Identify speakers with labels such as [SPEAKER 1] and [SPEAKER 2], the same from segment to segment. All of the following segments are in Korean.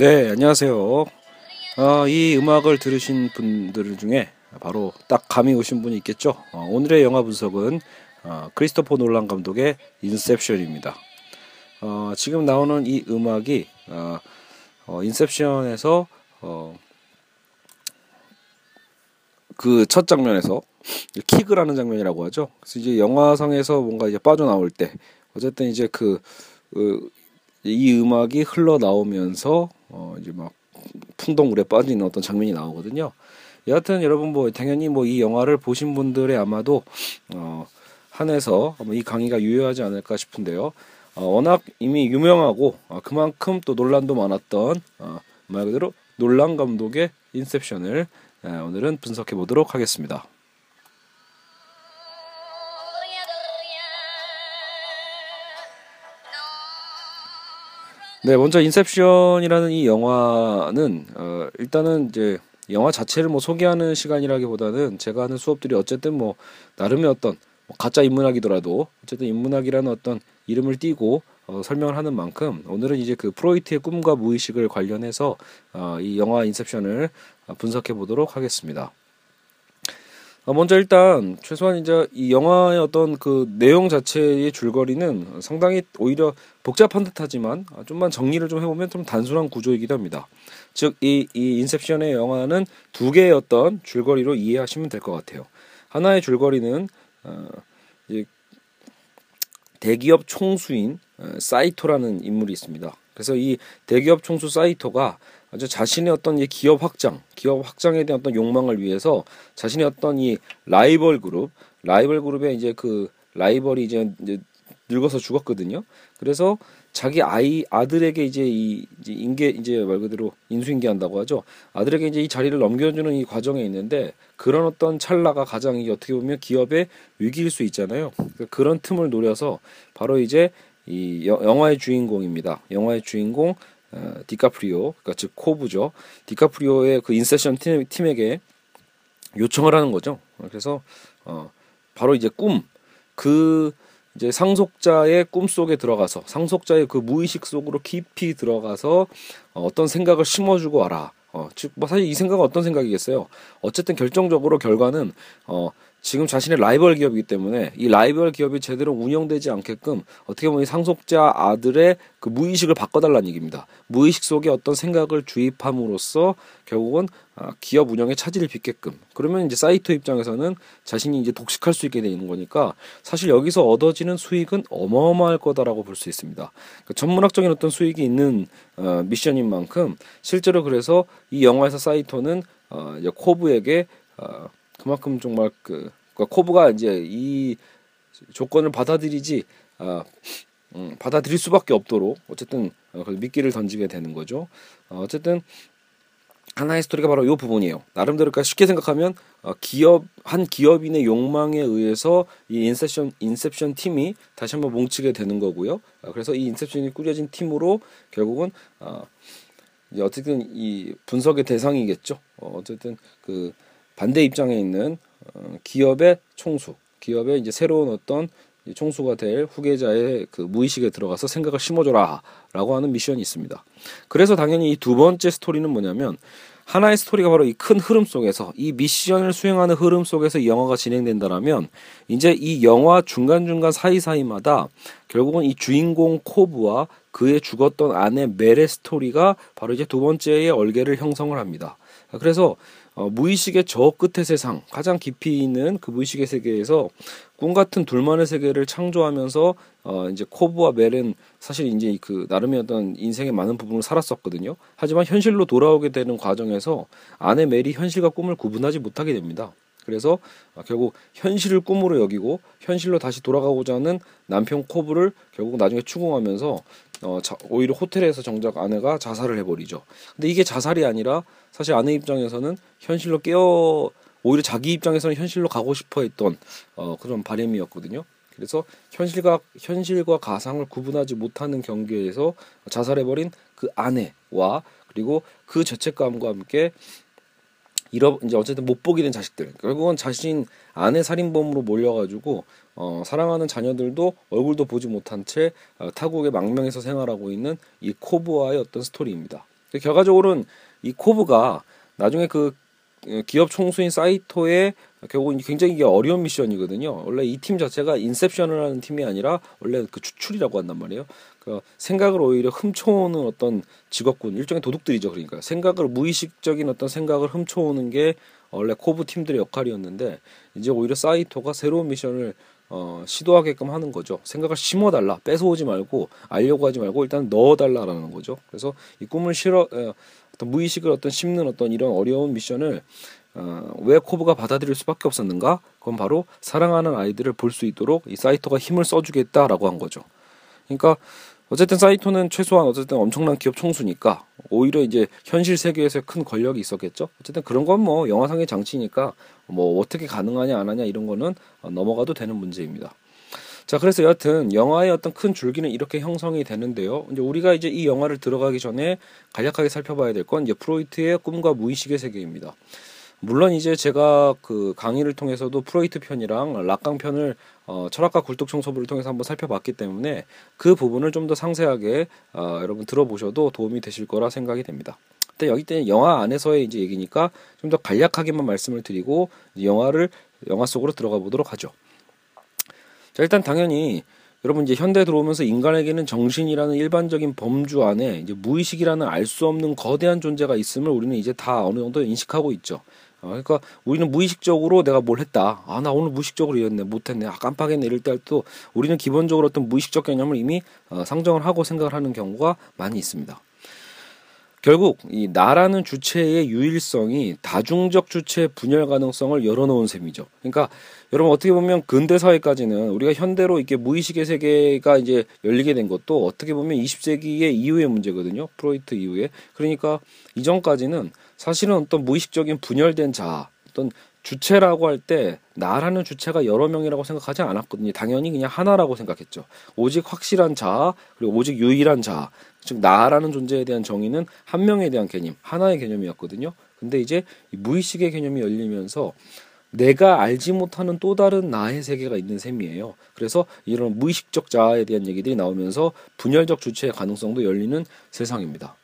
[SPEAKER 1] 네, 안녕하세요. 어, 이 음악을 들으신 분들 중에 바로 딱 감이 오신 분이 있겠죠. 어, 오늘의 영화 분석은 어, 크리스토퍼 놀란 감독의 인셉션입니다. 어, 지금 나오는 이 음악이 어, 어, 인셉션에서 어, 그첫 장면에서 킥을 하는 장면이라고 하죠. 그래서 이제 영화상에서 뭔가 이제 빠져나올 때 어쨌든 이제 그, 그 이 음악이 흘러 나오면서 어 이제 막 풍덩물에 빠지는 어떤 장면이 나오거든요. 여하튼 여러분 뭐 당연히 뭐 이 영화를 보신 분들의 아마도 어 한해서 이 강의가 유효하지 않을까 싶은데요. 어, 워낙 이미 유명하고 어, 그만큼 또 논란도 많았던 어, 말 그대로 논란 감독의 인셉션을 에, 오늘은 분석해 보도록 하겠습니다. 네, 먼저 인셉션이라는 이 영화는 어, 일단은 이제 영화 자체를 뭐 소개하는 시간이라기보다는 제가 하는 수업들이 어쨌든 뭐 나름의 어떤 뭐 가짜 인문학이더라도 어쨌든 인문학이라는 어떤 이름을 띠고 어, 설명을 하는 만큼 오늘은 이제 그 프로이트의 꿈과 무의식을 관련해서 어, 이 영화 인셉션을 분석해 보도록 하겠습니다. 어, 먼저 일단 최소한 이제 이 영화의 어떤 그 내용 자체의 줄거리는 상당히 오히려 복잡한 듯하지만 좀만 정리를 좀 해보면 좀 단순한 구조이기도 합니다. 즉 이 이 인셉션의 영화는 두 개의 어떤 줄거리로 이해하시면 될 것 같아요. 하나의 줄거리는 어, 이 대기업 총수인 어, 사이토라는 인물이 있습니다. 그래서 이 대기업 총수 사이토가 아주 자신의 어떤 이 기업 확장, 기업 확장에 대한 어떤 욕망을 위해서 자신의 어떤 이 라이벌 그룹, 라이벌 그룹의 이제 그 라이벌이 이제, 이제 늙어서 죽었거든요. 그래서 자기 아이 아들에게 이제 이 이제 인계 이제 말 그대로 인수인계한다고 하죠. 아들에게 이제 이 자리를 넘겨주는 이 과정에 있는데 그런 어떤 찰나가 가장 이게 어떻게 보면 기업의 위기일 수 있잖아요. 그러니까 그런 틈을 노려서 바로 이제 이 영화의 주인공입니다. 영화의 주인공 어, 디카프리오, 그러니까 즉 코브죠. 디카프리오의 그 인셉션 팀, 팀에게 요청을 하는 거죠. 그래서 어, 바로 이제 꿈, 그 이제 상속자의 꿈 속에 들어가서 상속자의 그 무의식 속으로 깊이 들어가서 어, 어떤 생각을 심어주고 와라. 어, 즉, 뭐 사실 이 생각은 어떤 생각이겠어요? 어쨌든 결정적으로 결과는 어, 지금 자신의 라이벌 기업이기 때문에 이 라이벌 기업이 제대로 운영되지 않게끔 어떻게 보면 상속자 아들의 그 무의식을 바꿔달라는 얘기입니다. 무의식 속에 어떤 생각을 주입함으로써 결국은 아, 기업 운영에 차질을 빚게끔 그러면 이제 사이토 입장에서는 자신이 이제 독식할 수 있게 되는 거니까 사실 여기서 얻어지는 수익은 어마어마할 거다라고 볼 수 있습니다. 그러니까 전문학적인 어떤 수익이 있는 어, 미션인 만큼 실제로 그래서 이 영화에서 사이토는 어, 코브에게 어, 그만큼 정말 그 그러니까 코브가 이제 이 조건을 받아들이지 아, 음, 받아들일 수밖에 없도록 어쨌든 어, 미끼를 던지게 되는 거죠. 어, 어쨌든 하나의 스토리가 바로 이 부분이에요. 나름대로 그러니까 쉽게 생각하면 어, 기업 한 기업인의 욕망에 의해서 이 인셉션 인셉션 팀이 다시 한번 뭉치게 되는 거고요. 어, 그래서 이 인셉션이 꾸려진 팀으로 결국은 어, 이제 어쨌든 이 분석의 대상이겠죠. 어, 어쨌든 그 반대 입장에 있는 어, 기업의 총수, 기업의 이제 새로운 어떤 총수가 될 후계자의 그 무의식에 들어가서 생각을 심어줘라라고 하는 미션이 있습니다. 그래서 당연히 이 두 번째 스토리는 뭐냐면 하나의 스토리가 바로 이 큰 흐름 속에서 이 미션을 수행하는 흐름 속에서 이 영화가 진행된다라면 이제 이 영화 중간중간 사이사이마다 결국은 이 주인공 코브와 그의 죽었던 아내 멜의 스토리가 바로 이제 두 번째의 얼개를 형성을 합니다. 그래서 어, 무의식의 저 끝의 세상, 가장 깊이 있는 그 무의식의 세계에서 꿈 같은 둘만의 세계를 창조하면서 어, 이제 코브와 멜은 사실 이제 그 나름의 어떤 인생의 많은 부분을 살았었거든요. 하지만 현실로 돌아오게 되는 과정에서 아내 멜이 현실과 꿈을 구분하지 못하게 됩니다. 그래서 어, 결국 현실을 꿈으로 여기고 현실로 다시 돌아가고자 하는 남편 코브를 결국 나중에 추궁하면서 어, 자, 오히려 호텔에서 정작 아내가 자살을 해버리죠. 근데 이게 자살이 아니라 사실 아내 입장에서는 현실로 깨어 오히려 자기 입장에서는 현실로 가고 싶어 했던 어, 그런 바램이었거든요. 그래서 현실과 현실과 가상을 구분하지 못하는 경계에서 자살해버린 그 아내와 그리고 그 죄책감과 함께 잃어 이제 어쨌든 못 보게 된 자식들 결국은 자신 아내 살인범으로 몰려가지고 어, 사랑하는 자녀들도 얼굴도 보지 못한 채 어, 타국의 망명에서 생활하고 있는 이 코브와의 어떤 스토리입니다. 결과적으로는 이 코브가 나중에 그 기업 총수인 사이토의 결국 굉장히 이게 어려운 미션이거든요. 원래 이 팀 자체가 인셉션을 하는 팀이 아니라 원래 그 추출이라고 한단 말이에요. 그 생각을 오히려 훔쳐오는 어떤 직업군 일종의 도둑들이죠. 그러니까 생각을 무의식적인 어떤 생각을 훔쳐오는 게 원래 코브 팀들의 역할이었는데 이제 오히려 사이토가 새로운 미션을 어, 시도하게끔 하는 거죠. 생각을 심어달라, 뺏어오지 말고 알려고 하지 말고 일단 넣어달라라는 거죠. 그래서 이 꿈을 실어 어, 어떤 무의식을 어떤 심는 어떤 이런 어려운 미션을 어, 왜 코브가 받아들일 수밖에 없었는가? 그건 바로 사랑하는 아이들을 볼 수 있도록 이 사이토가 힘을 써주겠다라고 한 거죠. 그러니까 어쨌든 사이토는 최소한 어쨌든 엄청난 기업 총수니까 오히려 이제 현실 세계에서 큰 권력이 있었겠죠. 어쨌든 그런 건 뭐 영화상의 장치니까 뭐 어떻게 가능하냐 안 하냐 이런 거는 넘어가도 되는 문제입니다. 자, 그래서 여하튼 영화의 어떤 큰 줄기는 이렇게 형성이 되는데요. 이제 우리가 이제 이 영화를 들어가기 전에 간략하게 살펴봐야 될 건 이제 프로이트의 꿈과 무의식의 세계입니다. 물론 이제 제가 그 강의를 통해서도 프로이트 편이랑 락강 편을 어, 철학과 굴뚝 청소부를 통해서 한번 살펴봤기 때문에 그 부분을 좀 더 상세하게 어, 여러분 들어보셔도 도움이 되실 거라 생각이 됩니다. 근데 여기 때는 영화 안에서의 이제 얘기니까 좀 더 간략하게만 말씀을 드리고 영화를 영화 속으로 들어가 보도록 하죠. 자 일단 당연히 여러분 이제 현대 들어오면서 인간에게는 정신이라는 일반적인 범주 안에 이제 무의식이라는 알 수 없는 거대한 존재가 있음을 우리는 이제 다 어느 정도 인식하고 있죠. 어, 그러니까 우리는 무의식적으로 내가 뭘 했다. 아, 나 오늘 무의식적으로 이랬네. 못했네. 아, 깜빡했네. 이럴 때도 우리는 기본적으로 어떤 무의식적 개념을 이미 어, 상정을 하고 생각을 하는 경우가 많이 있습니다. 결국 이 나라는 주체의 유일성이 다중적 주체의 분열 가능성을 열어놓은 셈이죠. 그러니까 여러분 어떻게 보면 근대 사회까지는 우리가 현대로 이렇게 무의식의 세계가 이제 열리게 된 것도 어떻게 보면 20세기의 이후의 문제거든요. 프로이트 이후에. 그러니까 이전까지는 사실은 어떤 무의식적인 분열된 자, 어떤 주체라고 할 때 나라는 주체가 여러 명이라고 생각하지 않았거든요. 당연히 그냥 하나라고 생각했죠. 오직 확실한 자, 그리고 오직 유일한 자, 즉 나라는 존재에 대한 정의는 한 명에 대한 개념, 하나의 개념이었거든요. 근데 이제 무의식의 개념이 열리면서 내가 알지 못하는 또 다른 나의 세계가 있는 셈이에요. 그래서 이런 무의식적 자아에 대한 얘기들이 나오면서 분열적 주체의 가능성도 열리는 세상입니다.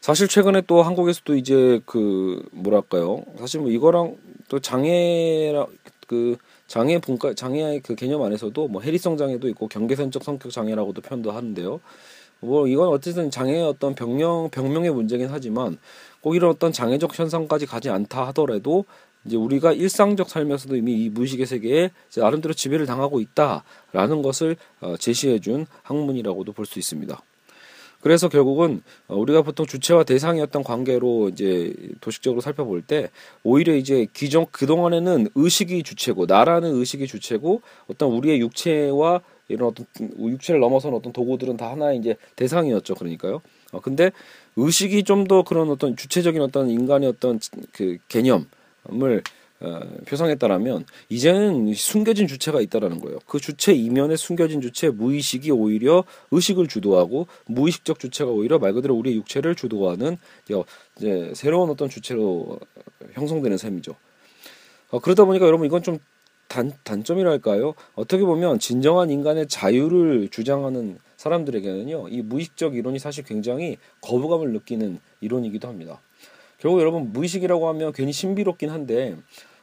[SPEAKER 1] 사실 최근에 또 한국에서도 이제 그 뭐랄까요? 사실 뭐 이거랑 또 장애라 그 장애 분과 장애의 그 개념 안에서도 뭐 해리성 장애도 있고 경계선적 성격 장애라고도 표현도 하는데요. 뭐 이건 어쨌든 장애의 어떤 병명 병명의 문제긴 하지만 꼭 이런 어떤 장애적 현상까지 가지 않다 하더라도 이제 우리가 일상적 삶에서도 이미 이 무의식의 세계에 나름대로 지배를 당하고 있다라는 것을 어, 제시해준 학문이라고도 볼 수 있습니다. 그래서 결국은 어, 우리가 보통 주체와 대상이었던 관계로 이제 도식적으로 살펴볼 때 오히려 이제 기존 그동안에는 의식이 주체고 나라는 의식이 주체고 어떤 우리의 육체와 이런 어떤 육체를 넘어선 어떤 도구들은 다 하나의 이제 대상이었죠. 그러니까요. 어 근데 의식이 좀 더 그런 어떤 주체적인 어떤 인간의 어떤 그 개념을 어, 표상했다라면 이제는 숨겨진 주체가 있다라는 거예요. 그 주체 이면에 숨겨진 주체 무의식이 오히려 의식을 주도하고 무의식적 주체가 오히려 말 그대로 우리의 육체를 주도하는 이제 새로운 어떤 주체로 형성되는 셈이죠. 어, 그러다 보니까 여러분 이건 좀 단, 단점이랄까요? 어떻게 보면 진정한 인간의 자유를 주장하는 사람들에게는요, 이 무의식적 이론이 사실 굉장히 거부감을 느끼는 이론이기도 합니다. 결국 여러분 무의식이라고 하면 괜히 신비롭긴 한데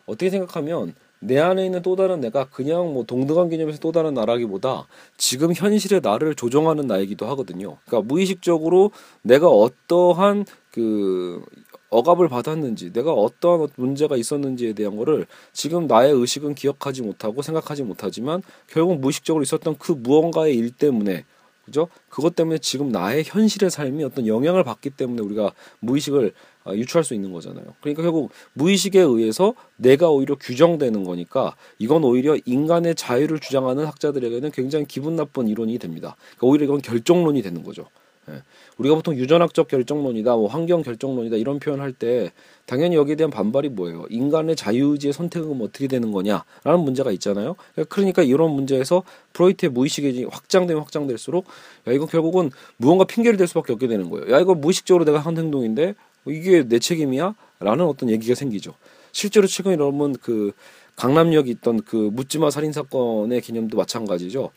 [SPEAKER 1] 어떻게 생각하면 내 안에 있는 또 다른 내가 그냥 뭐 동등한 개념에서 또 다른 나라기보다 지금 현실의 나를 조정하는 나이기도 하거든요. 그러니까 무의식적으로 내가 어떠한 그 억압을 받았는지 내가 어떠한 문제가 있었는지에 대한 거를 지금 나의 의식은 기억하지 못하고 생각하지 못하지만 결국 무의식적으로 있었던 그 무언가의 일 때문에 그죠? 그것 때문에 지금 나의 현실의 삶이 어떤 영향을 받기 때문에 우리가 무의식을 어, 유추할 수 있는 거잖아요. 그러니까 결국 무의식에 의해서 내가 오히려 규정되는 거니까 이건 오히려 인간의 자유를 주장하는 학자들에게는 굉장히 기분 나쁜 이론이 됩니다. 그러니까 오히려 이건 결정론이 되는 거죠. 예. 우리가 보통 유전학적 결정론이다, 뭐 환경 결정론이다 이런 표현할 때 당연히 여기에 대한 반발이 뭐예요? 인간의 자유의지의 선택은 뭐 어떻게 되는 거냐라는 문제가 있잖아요. 그러니까 이런 문제에서 프로이트의 무의식이 확장되면 확장될수록 야 이거 결국은 무언가 핑계를 댈 수밖에 없게 되는 거예요. 야 이거 무의식적으로 내가 한 행동인데 이게 내 책임이야? 라는 어떤 얘기가 생기죠. 실제로 최근 여러분 그 강남역에 있던 그 묻지마 살인 사건의 개념도 마찬가지죠.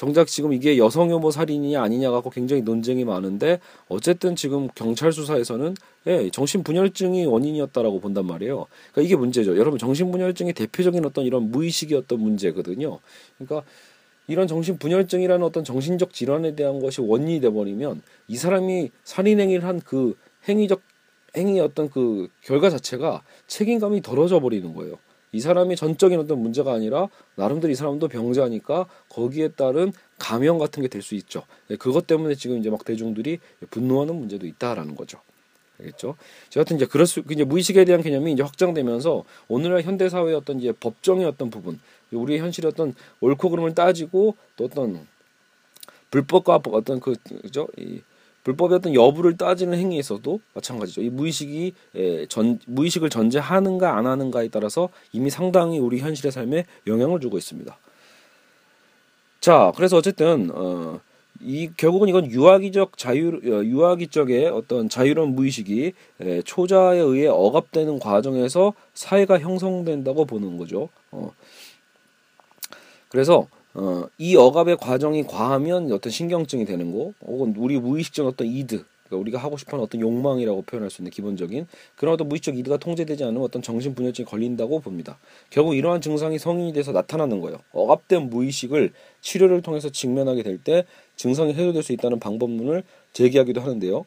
[SPEAKER 1] 정작 지금 이게 여성 혐오 살인이냐 아니냐 갖고 굉장히 논쟁이 많은데 어쨌든 지금 경찰 수사에서는 예, 정신분열증이 원인이었다라고 본단 말이에요. 그러니까 이게 문제죠. 여러분 정신분열증이 대표적인 어떤 이런 무의식이었던 문제거든요. 그러니까 이런 정신분열증이라는 어떤 정신적 질환에 대한 것이 원인이 돼버리면 이 사람이 살인행위를 한 그 행위적 행위 어떤 그 결과 자체가 책임감이 덜어져 버리는 거예요. 이 사람이 전적인 어떤 문제가 아니라 나름대로 이 사람도 병자니까 거기에 따른 감형 같은 게 될 수 있죠. 네, 그것 때문에 지금 이제 막 대중들이 분노하는 문제도 있다라는 거죠. 알겠죠? 여하튼 이제 그럴 수 이제 무의식에 대한 개념이 이제 확장되면서 오늘날 현대 사회의 어떤 이제 법정의 어떤 부분, 우리의 현실의 어떤 옳고 그름을 따지고 또 어떤 불법과 어떤 그 그죠? 이 불법의 어떤 여부를 따지는 행위에서도 마찬가지죠. 이 무의식이 전 무의식을 전제하는가 안 하는가에 따라서 이미 상당히 우리 현실의 삶에 영향을 주고 있습니다. 자, 그래서 어쨌든 어, 이 결국은 이건 유아기적 자유 어, 유아기적의 어떤 자유로운 무의식이 에, 초자에 의해 억압되는 과정에서 사회가 형성된다고 보는 거죠. 어. 그래서 어, 이 억압의 과정이 과하면 어떤 신경증이 되는 거, 혹은 우리 무의식적 어떤 이드, 그러니까 우리가 하고 싶어하는 어떤 욕망이라고 표현할 수 있는 기본적인 그런 어떤 무의식적 이드가 통제되지 않으면 어떤 정신분열증이 걸린다고 봅니다. 결국 이러한 증상이 성인이 돼서 나타나는 거예요. 억압된 무의식을 치료를 통해서 직면하게 될 때 증상이 해소될 수 있다는 방법론을 제기하기도 하는데요.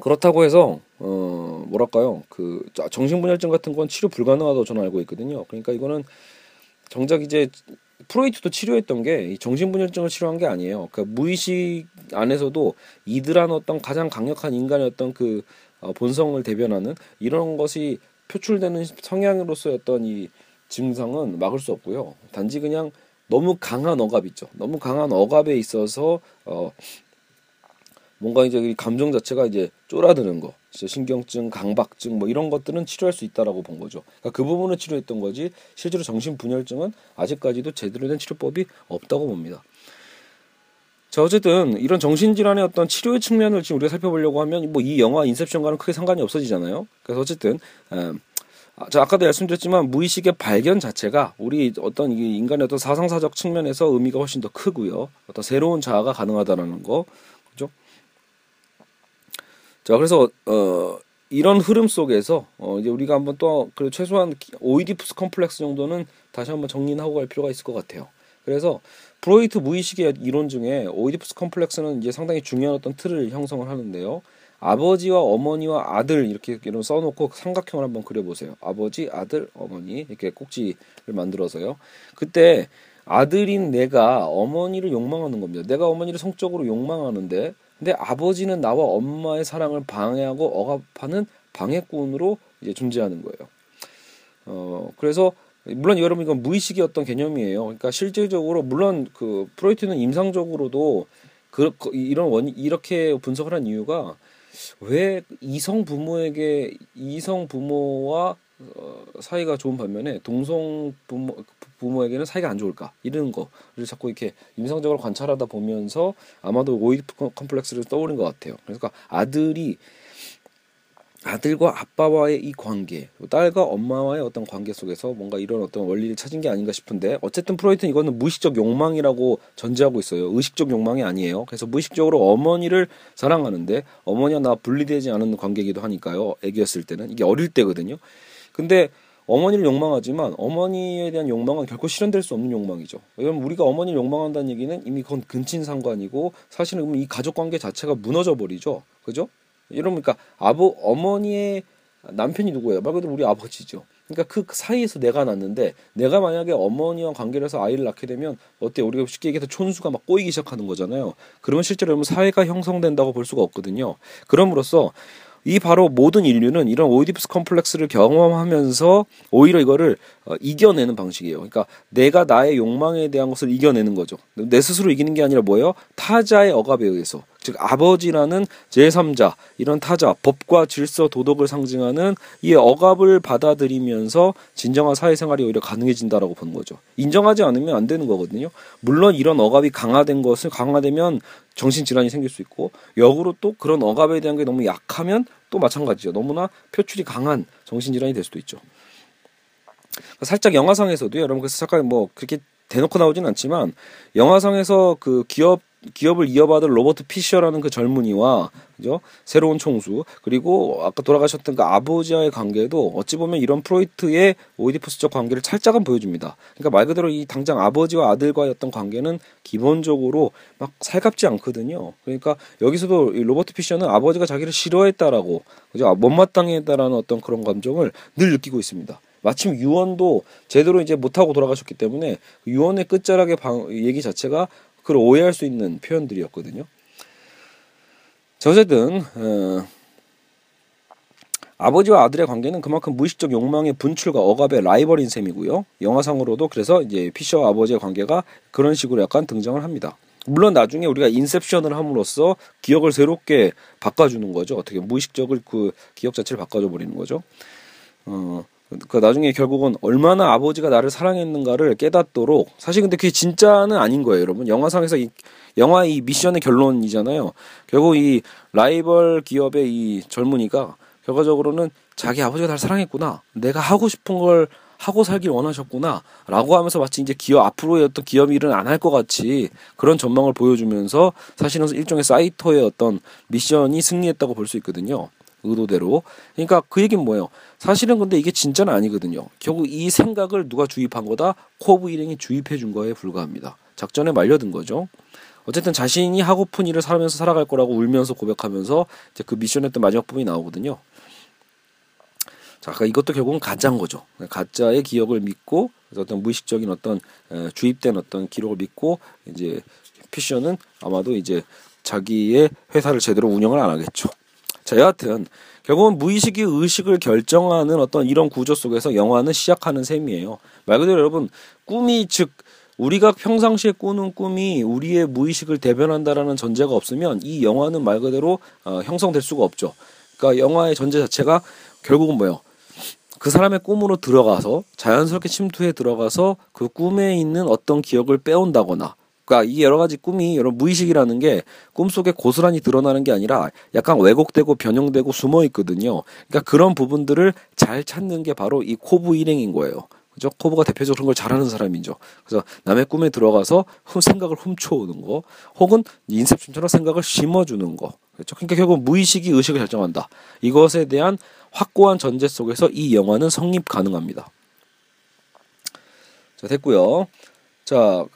[SPEAKER 1] 그렇다고 해서 어 뭐랄까요 그 정신분열증 같은 건 치료 불가능하다고 저는 알고 있거든요. 그러니까 이거는 정작 이제 프로이트도 치료했던 게 정신분열증을 치료한 게 아니에요. 그러니까 무의식 안에서도 이들한 어떤 가장 강력한 어떤 그 어, 본성을 대변하는 이런 것이 표출되는 성향으로서의 어떤 이 증상은 막을 수 없고요. 단지 그냥 너무 강한 억압 있죠. 너무 강한 억압에 있어서 어 뭔가 이제 감정 자체가 이제 쫄아드는 거, 신경증, 강박증 뭐 이런 것들은 치료할 수 있다라고 본 거죠. 그러니까 그 부분을 치료했던 거지 실제로 정신 분열증은 아직까지도 제대로 된 치료법이 없다고 봅니다. 자 어쨌든 이런 정신질환의 어떤 치료의 측면을 지금 우리가 살펴보려고 하면 뭐 이 영화 인셉션과는 크게 상관이 없어지잖아요. 그래서 어쨌든 음, 자 아까도 말씀드렸지만 무의식의 발견 자체가 우리 어떤 인간의 어떤 사상사적 측면에서 의미가 훨씬 더 크고요. 어떤 새로운 자아가 가능하다라는 거 자, 그래서 어 이런 흐름 속에서 어 이제 우리가 한번 또 그래 최소한 오이디푸스 컴플렉스 정도는 다시 한번 정리는 하고 갈 필요가 있을 것 같아요. 그래서 프로이트 무의식의 이론 중에 오이디푸스 컴플렉스는 이제 상당히 중요한 어떤 틀을 형성을 하는데요. 아버지와 어머니와 아들 이렇게 이런 써놓고 삼각형을 한번 그려보세요. 아버지, 아들, 어머니 이렇게 꼭지를 만들어서요. 그때 아들인 내가 어머니를 욕망하는 겁니다. 내가 어머니를 성적으로 욕망하는데 근데 아버지는 나와 엄마의 사랑을 방해하고 억압하는 방해꾼으로 이제 존재하는 거예요. 어 그래서 물론 여러분 이건 무의식의 어떤 개념이에요. 그러니까 실질적으로 물론 그 프로이트는 임상적으로도 그 이런 원 이렇게 분석을 한 이유가 왜 이성 부모에게 이성 부모와 어, 사이가 좋은 반면에 동성 부모 부모에게는 사이가 안 좋을까 이런 거를 자꾸 이렇게 임상적으로 관찰하다 보면서 아마도 오이프 컴플렉스를 떠올린 것 같아요. 그러니까 아들이 아들과 아빠와의 이 관계, 딸과 엄마와의 어떤 관계 속에서 뭔가 이런 어떤 원리를 찾은 게 아닌가 싶은데 어쨌든 프로이트는 이거는 무의식적 욕망이라고 전제하고 있어요. 의식적 욕망이 아니에요. 그래서 무의식적으로 어머니를 사랑하는데 어머니와 나 분리되지 않은 관계이기도 하니까요. 애기였을 때는 이게 어릴 때거든요. 근데 어머니를 욕망하지만 어머니에 대한 욕망은 결코 실현될 수 없는 욕망이죠. 왜냐면 우리가 어머니를 욕망한다는 얘기는 이미 그건 근친상관이고 사실은 이 가족 관계 자체가 무너져 버리죠. 그죠? 이러니까 아버 어머니의 남편이 누구예요? 말 그대로 우리 아버지죠. 그러니까 그 사이에서 내가 낳는데 내가 만약에 어머니와 관계를 해서 아이를 낳게 되면 어때 우리가 쉽게 얘기해서 촌수가 막 꼬이기 시작하는 거잖아요. 그러면 실제로 사회가 형성된다고 볼 수가 없거든요. 그럼으로써 이 바로 모든 인류는 이런 오이디푸스 컴플렉스를 경험하면서 오히려 이거를 어, 이겨내는 방식이에요. 그러니까 내가 나의 욕망에 대한 것을 이겨내는 거죠. 내 스스로 이기는 게 아니라 뭐예요? 타자의 억압에 의해서. 즉 아버지라는 제3자 이런 타자 법과 질서 도덕을 상징하는 이 억압을 받아들이면서 진정한 사회생활이 오히려 가능해진다라고 보는 거죠. 인정하지 않으면 안 되는 거거든요. 물론 이런 억압이 강화된 것을 강화되면 정신 질환이 생길 수 있고 역으로 또 그런 억압에 대한 게 너무 약하면 또 마찬가지죠. 너무나 표출이 강한 정신질환이 될 수도 있죠. 살짝 영화상에서도 여러분 그래서 잠깐 뭐 그렇게 대놓고 나오진 않지만 영화상에서 그 기업 기업을 이어받을 로버트 피셔라는 그 젊은이와 그죠 새로운 총수 그리고 아까 돌아가셨던 그 아버지와의 관계도 어찌 보면 이런 프로이트의 오이디푸스적 관계를 살짝은 보여줍니다. 그러니까 말 그대로 이 당장 아버지와 아들과의 어떤 관계는 기본적으로 막 살갑지 않거든요. 그러니까 여기서도 이 로버트 피셔는 아버지가 자기를 싫어했다라고 그죠 못마땅했다라는 어떤 그런 감정을 늘 느끼고 있습니다. 마침 유언도 제대로 이제 못하고 돌아가셨기 때문에 유언의 끝자락의 방, 얘기 자체가 그걸 오해할 수 있는 표현들이었거든요. 자, 어쨌든 어, 아버지와 아들의 관계는 그만큼 무의식적 욕망의 분출과 억압의 라이벌인 셈이고요. 영화상으로도 그래서 이제 피셔와 아버지의 관계가 그런 식으로 약간 등장을 합니다. 물론 나중에 우리가 인셉션을 함으로써 기억을 새롭게 바꿔주는 거죠. 어떻게 무의식적을 그 기억 자체를 바꿔줘 버리는 거죠. 어, 그 나중에 결국은 얼마나 아버지가 나를 사랑했는가를 깨닫도록 사실 근데 그게 진짜는 아닌 거예요, 여러분. 영화상에서 이 영화 이 미션의 결론이잖아요. 결국 이 라이벌 기업의 이 젊은이가 결과적으로는 자기 아버지가 나를 사랑했구나. 내가 하고 싶은 걸 하고 살길 원하셨구나. 라고 하면서 마치 이제 기업, 앞으로의 어떤 기업 일은 안 할 것 같이 그런 전망을 보여주면서 사실은 일종의 사이터의 어떤 미션이 승리했다고 볼 수 있거든요. 의도대로. 그러니까 그 얘기는 뭐예요? 사실은 근데 이게 진짜는 아니거든요. 결국 이 생각을 누가 주입한 거다? 코브 일행이 주입해 준 거에 불과합니다. 작전에 말려든 거죠. 어쨌든 자신이 하고픈 일을 살면서 살아갈 거라고 울면서 고백하면서 이제 그 미션했던 마지막 부분이 나오거든요. 자, 그러니까 이것도 결국은 가짜인 거죠. 가짜의 기억을 믿고 어떤 무의식적인 어떤 주입된 어떤 기록을 믿고 이제 피셔는 아마도 이제 자기의 회사를 제대로 운영을 안 하겠죠. 자, 여하튼 결국은 무의식이 의식을 결정하는 어떤 이런 구조 속에서 영화는 시작하는 셈이에요. 말 그대로 여러분 꿈이 즉 우리가 평상시에 꾸는 꿈이 우리의 무의식을 대변한다라는 전제가 없으면 이 영화는 말 그대로 어, 형성될 수가 없죠. 그러니까 영화의 전제 자체가 결국은 뭐예요? 그 사람의 꿈으로 들어가서 자연스럽게 침투해 들어가서 그 꿈에 있는 어떤 기억을 빼온다거나 그러니까 이 여러 가지 꿈이 여러 무의식이라는 게 꿈속에 고스란히 드러나는 게 아니라 약간 왜곡되고 변형되고 숨어 있거든요. 그러니까 그런 부분들을 잘 찾는 게 바로 이 코브 일행인 거예요. 그죠? 코브가 대표적으로 그런 걸 잘하는 사람이죠. 그래서 남의 꿈에 들어가서 생각을 훔쳐오는 거, 혹은 인셉션처럼 생각을 심어주는 거. 그렇죠? 그러니까 결국 무의식이 의식을 결정한다. 이것에 대한 확고한 전제 속에서 이 영화는 성립 가능합니다. 자, 됐고요. 자,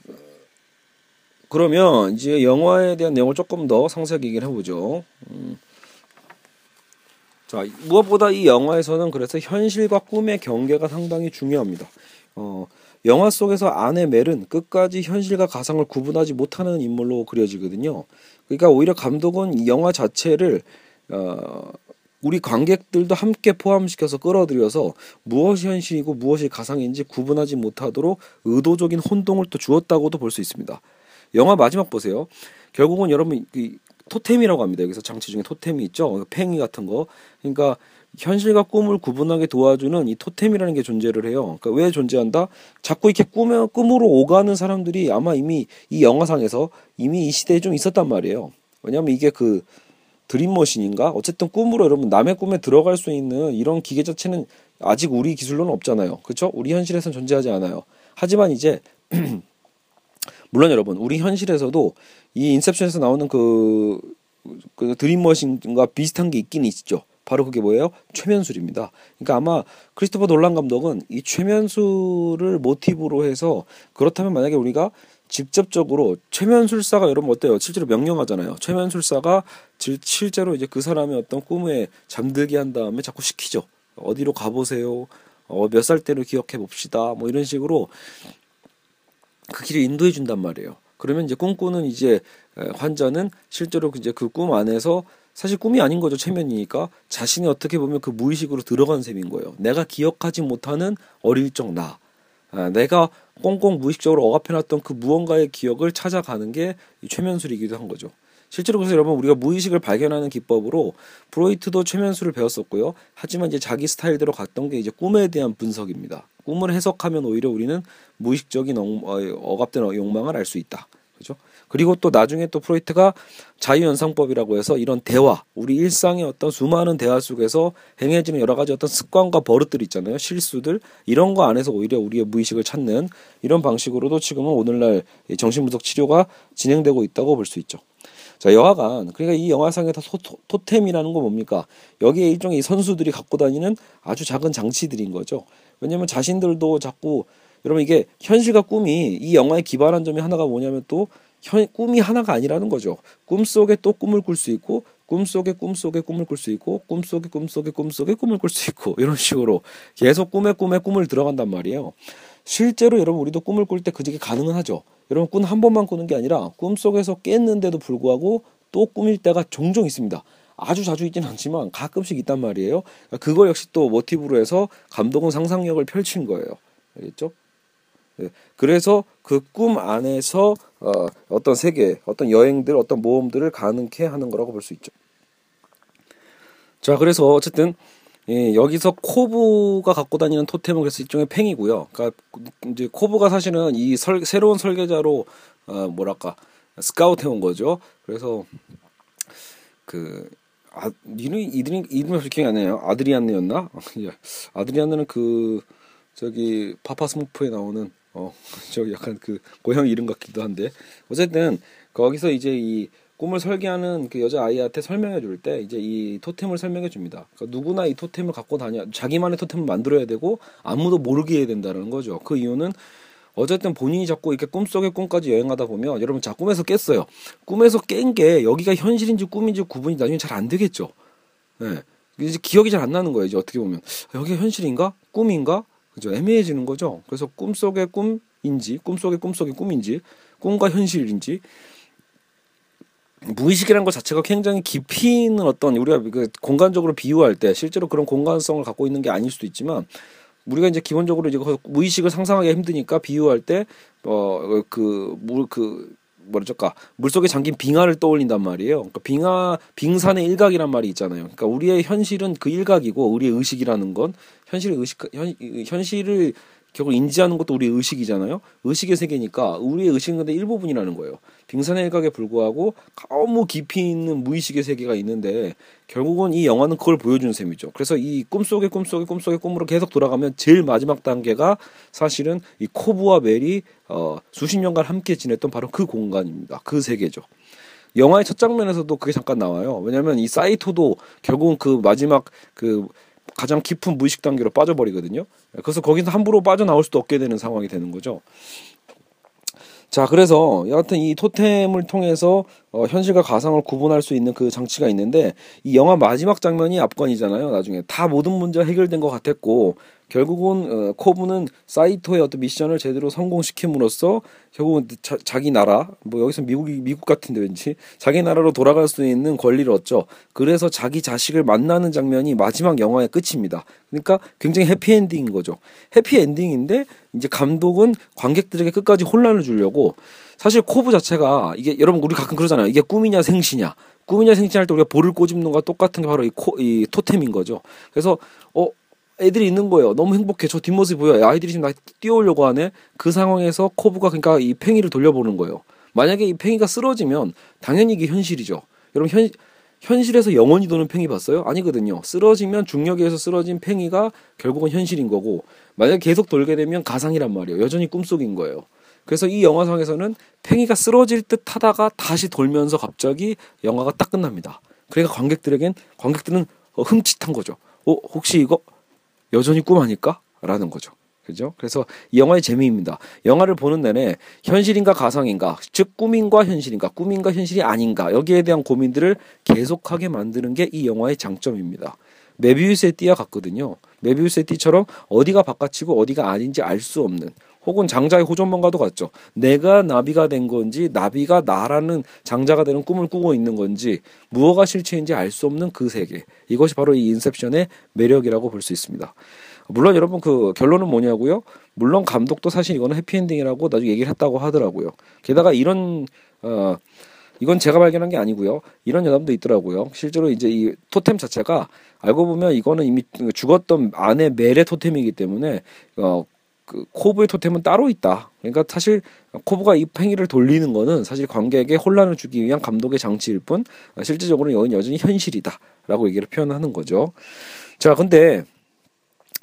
[SPEAKER 1] 그러면 이제 영화에 대한 내용을 조금 더 상세하게 얘기를 해보죠. 음. 자, 무엇보다 이 영화에서는 그래서 현실과 꿈의 경계가 상당히 중요합니다. 어, 영화 속에서 아내 멜은 끝까지 현실과 가상을 구분하지 못하는 인물로 그려지거든요. 그러니까 오히려 감독은 이 영화 자체를 어, 우리 관객들도 함께 포함시켜서 끌어들여서 무엇이 현실이고 무엇이 가상인지 구분하지 못하도록 의도적인 혼동을 또 주었다고도 볼 수 있습니다. 영화 마지막 보세요. 결국은 여러분 이 토템이라고 합니다. 여기서 장치 중에 토템이 있죠. 팽이 같은 거. 그러니까 현실과 꿈을 구분하게 도와주는 이 토템이라는 게 존재를 해요. 그러니까 왜 존재한다? 자꾸 이렇게 꿈에, 꿈으로 오가는 사람들이 아마 이미 이 영화상에서 이미 이 시대에 좀 있었단 말이에요. 왜냐하면 이게 그 드림머신인가? 어쨌든 꿈으로 여러분 남의 꿈에 들어갈 수 있는 이런 기계 자체는 아직 우리 기술로는 없잖아요. 그렇죠? 우리 현실에서는 존재하지 않아요. 하지만 이제 물론 여러분 우리 현실에서도 이 인셉션에서 나오는 그, 그 드림머신과 비슷한 게 있긴 있죠. 바로 그게 뭐예요? 최면술입니다. 그러니까 아마 크리스토퍼 놀란 감독은 이 최면술을 모티브로 해서 그렇다면 만약에 우리가 직접적으로 최면술사가 여러분 어때요? 실제로 명령하잖아요. 최면술사가 실제로 이제 그 사람의 어떤 꿈에 잠들게 한 다음에 자꾸 시키죠. 어디로 가보세요. 어, 몇 살 때로 기억해 봅시다. 뭐 이런 식으로 그 길을 인도해 준단 말이에요. 그러면 이제 꿈꾸는 이제 환자는 실제로 이제 그 꿈 안에서 사실 꿈이 아닌 거죠 체면이니까 자신이 어떻게 보면 그 무의식으로 들어간 셈인 거예요. 내가 기억하지 못하는 어릴 적 나, 아, 내가 꽁꽁 무의식적으로 억압해놨던 그 무언가의 기억을 찾아가는 게 최면술이기도 한 거죠. 실제로 그래서 여러분 우리가 무의식을 발견하는 기법으로 프로이트도 최면술을 배웠었고요. 하지만 이제 자기 스타일대로 갔던 게 이제 꿈에 대한 분석입니다. 꿈을 해석하면 오히려 우리는 무의식적인 어, 억압된 욕망을 알 수 있다. 그죠? 그리고 또 나중에 또 프로이트가 자유연상법이라고 해서 이런 대화, 우리 일상의 어떤 수많은 대화 속에서 행해지는 여러 가지 어떤 습관과 버릇들 있잖아요. 실수들 이런 거 안에서 오히려 우리의 무의식을 찾는 이런 방식으로도 지금은 오늘날 정신분석 치료가 진행되고 있다고 볼 수 있죠. 자, 여하간 그러니까 이 영화상의 다 토템이라는 건 뭡니까? 여기에 일종의 선수들이 갖고 다니는 아주 작은 장치들인 거죠. 왜냐하면 자신들도 자꾸 여러분 이게 현실과 꿈이 이 영화의 기반한 점이 하나가 뭐냐면 또 현, 꿈이 하나가 아니라는 거죠. 꿈 속에 또 꿈을 꿀 수 있고 꿈 속에 꿈 속에 꿈을 꿀 수 있고 꿈 속에 꿈 속에 꿈 속에 꿈을 꿀 수 있고 이런 식으로 계속 꿈에 꿈에 꿈을 들어간단 말이에요. 실제로 여러분 우리도 꿈을 꿀 때 그게 가능은 하죠. 여러분 꿈 한 번만 꾸는 게 아니라 꿈속에서 깼는데도 불구하고 또 꿈일 때가 종종 있습니다. 아주 자주 있지는 않지만 가끔씩 있단 말이에요. 그걸 역시 또 모티브로 해서 감독은 상상력을 펼친 거예요. 알겠죠? 네. 그래서 그 꿈 안에서 어, 어떤 세계, 어떤 여행들, 어떤 모험들을 가능케 하는 거라고 볼 수 있죠. 자, 그래서 어쨌든 예, 여기서 코브가 갖고 다니는 토템은 그래서 일종의 팽이고요. 그러니까 이제 코브가 사실은 이 설, 새로운 설계자로 어, 뭐랄까 스카우트 해온 거죠. 그래서 그 아, 이름이 이름이 이름이 기억이 안 나요. 아드리안느였나? 아드리안느는 그 저기 파파 스모프에 나오는 어 저기 약간 그 고향 이름 같기도 한데 어쨌든 거기서 이제 이 꿈을 설계하는 그 여자 아이한테 설명해 줄 때 이제 이 토템을 설명해 줍니다. 그러니까 누구나 이 토템을 갖고 다녀 자기만의 토템을 만들어야 되고 아무도 모르게 해야 된다는 거죠. 그 이유는 어쨌든 본인이 자꾸 이렇게 꿈속의 꿈까지 여행하다 보면 여러분 자 꿈에서 깼어요. 꿈에서 깬 게 여기가 현실인지 꿈인지 구분이 나중에 잘 안 되겠죠. 예. 네. 이제 기억이 잘 안 나는 거예요. 이제 어떻게 보면 여기가 현실인가 꿈인가 그죠 애매해지는 거죠. 그래서 꿈속의 꿈인지 꿈속의 꿈속의 꿈인지 꿈과 현실인지 무의식이라는 것 자체가 굉장히 깊이 있는 어떤 우리가 그 공간적으로 비유할 때 실제로 그런 공간성을 갖고 있는 게 아닐 수도 있지만 우리가 이제 기본적으로 이제 무의식을 상상하기 힘드니까 비유할 때어그 물그 그 뭐랄까 물속에 잠긴 빙하를 떠올린단 말이에요. 그러니까 빙하 빙산의 일각이란 말이 있잖아요. 그러니까 우리의 현실은 그 일각이고 우리의 의식이라는 건 현실의 의식 현, 현실을 결국 인지하는 것도 우리의 의식이잖아요. 의식의 세계니까 우리의 의식은 근데 일부분이라는 거예요. 빙산의 일각에 불구하고 너무 깊이 있는 무의식의 세계가 있는데 결국은 이 영화는 그걸 보여주는 셈이죠. 그래서 이 꿈속의 꿈속의 꿈속의 꿈으로 계속 돌아가면 제일 마지막 단계가 사실은 이 코브와 멜이 어, 수십 년간 함께 지냈던 바로 그 공간입니다. 그 세계죠. 영화의 첫 장면에서도 그게 잠깐 나와요. 왜냐하면 이 사이토도 결국은 그 마지막 그 가장 깊은 무의식 단계로 빠져버리거든요. 그래서 거기서 함부로 빠져나올 수도 없게 되는 상황이 되는 거죠. 자, 그래서 여하튼 이 토템을 통해서 어, 현실과 가상을 구분할 수 있는 그 장치가 있는데 이 영화 마지막 장면이 압권이잖아요. 나중에 다 모든 문제가 해결된 것 같았고 결국은 어, 코브는 사이토의 어떤 미션을 제대로 성공시킴으로써 결국은 자, 기 나라 뭐 여기서 미국이 미국 같은데 왠지 자기 나라로 돌아갈 수 있는 권리를 얻죠. 그래서 자기 자식을 만나는 장면이 마지막 영화의 끝입니다. 그러니까 굉장히 해피엔딩인 거죠. 해피엔딩인데 이제 감독은 관객들에게 끝까지 혼란을 주려고 사실 코브 자체가 이게 여러분 우리 가끔 그러잖아요. 이게 꿈이냐 생시냐. 꿈이냐 생시냐 할 때 우리가 볼을 꼬집는 것과 똑같은 게 바로 이, 코, 이 토템인 거죠. 그래서 어 애들이 있는 거예요. 너무 행복해. 저 뒷모습이 보여요. 아이들이 지금 나 뛰어오려고 하네. 그 상황에서 코브가 그러니까 이 팽이를 돌려보는 거예요. 만약에 이 팽이가 쓰러지면 당연히 이게 현실이죠. 여러분 현 현실에서 영원히 도는 팽이 봤어요? 아니거든요. 쓰러지면 중력에 서 쓰러진 팽이가 결국은 현실인 거고 만약에 계속 돌게 되면 가상이란 말이에요. 여전히 꿈속인 거예요. 그래서 이 영화상에서는 팽이가 쓰러질 듯 하다가 다시 돌면서 갑자기 영화가 딱 끝납니다. 그러니까 관객들에겐 관객들은 어, 흠칫한 거죠. 어 혹시 이거 여전히 꿈 아닐까? 라는 거죠. 그죠? 그래서 이 영화의 재미입니다. 영화를 보는 내내 현실인가 가상인가, 즉 꿈인가 현실인가, 꿈인가 현실이 아닌가 여기에 대한 고민들을 계속하게 만드는 게 이 영화의 장점입니다. 메비우스의 띠와 같거든요. 메비우스의 띠처럼 어디가 바깥이고 어디가 아닌지 알 수 없는 혹은 장자의 호전문과도 같죠. 내가 나비가 된 건지 나비가 나라는 장자가 되는 꿈을 꾸고 있는 건지 무엇가 실체인지 알 수 없는 그 세계. 이것이 바로 이 인셉션의 매력이라고 볼 수 있습니다. 물론 여러분 그 결론은 뭐냐고요? 물론 감독도 사실 이거는 해피엔딩이라고 나중에 얘기를 했다고 하더라고요. 게다가 이런 어 이건 제가 발견한 게 아니고요. 이런 여담도 있더라고요. 실제로 이제 이 토템 자체가 알고 보면 이거는 이미 죽었던 아내 멜의 토템이기 때문에 어 그 코브의 토템은 따로 있다. 그러니까 사실 코브가 이 행위를 돌리는 거는 사실 관객에게 혼란을 주기 위한 감독의 장치일 뿐 실질적으로는 이건 여전히 현실이다라고 얘기를 표현하는 거죠. 자, 근데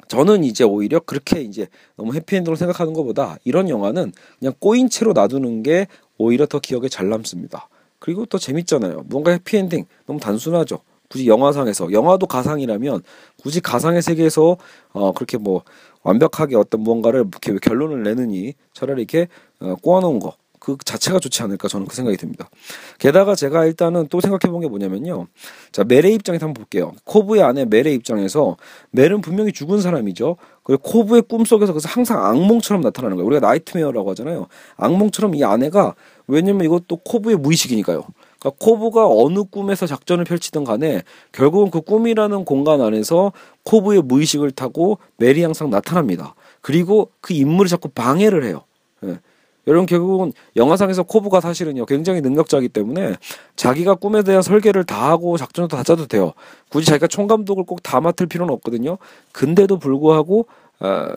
[SPEAKER 1] 저는 이제 오히려 그렇게 이제 너무 해피엔드로 생각하는 것보다 이런 영화는 그냥 꼬인 채로 놔두는 게 오히려 더 기억에 잘 남습니다. 그리고 또 재밌잖아요. 뭔가 해피엔딩 너무 단순하죠. 굳이 영화상에서 영화도 가상이라면 굳이 가상의 세계에서 어 그렇게 뭐 완벽하게 어떤 무언가를 이렇게 결론을 내느니 차라리 이렇게 어, 꼬아놓은 거. 그 자체가 좋지 않을까 저는 그 생각이 듭니다. 게다가 제가 일단은 또 생각해 본 게 뭐냐면요. 자, 멜의 입장에서 한번 볼게요. 코브의 아내 멜의 입장에서 멜은 분명히 죽은 사람이죠. 그리고 코브의 꿈속에서 그래서 항상 악몽처럼 나타나는 거예요. 우리가 nightmare라고 하잖아요. 악몽처럼 이 아내가 왜냐면 이것도 코브의 무의식이니까요. 그러니까 코브가 어느 꿈에서 작전을 펼치든 간에 결국은 그 꿈이라는 공간 안에서 코브의 무의식을 타고 멜이 항상 나타납니다. 그리고 그 인물이 자꾸 방해를 해요. 예. 여러분 결국은 영화상에서 코브가 사실은요 굉장히 능력자이기 때문에 자기가 꿈에 대한 설계를 다 하고 작전도 다 짜도 돼요. 굳이 자기가 총감독을 꼭 다 맡을 필요는 없거든요. 근데도 불구하고 어,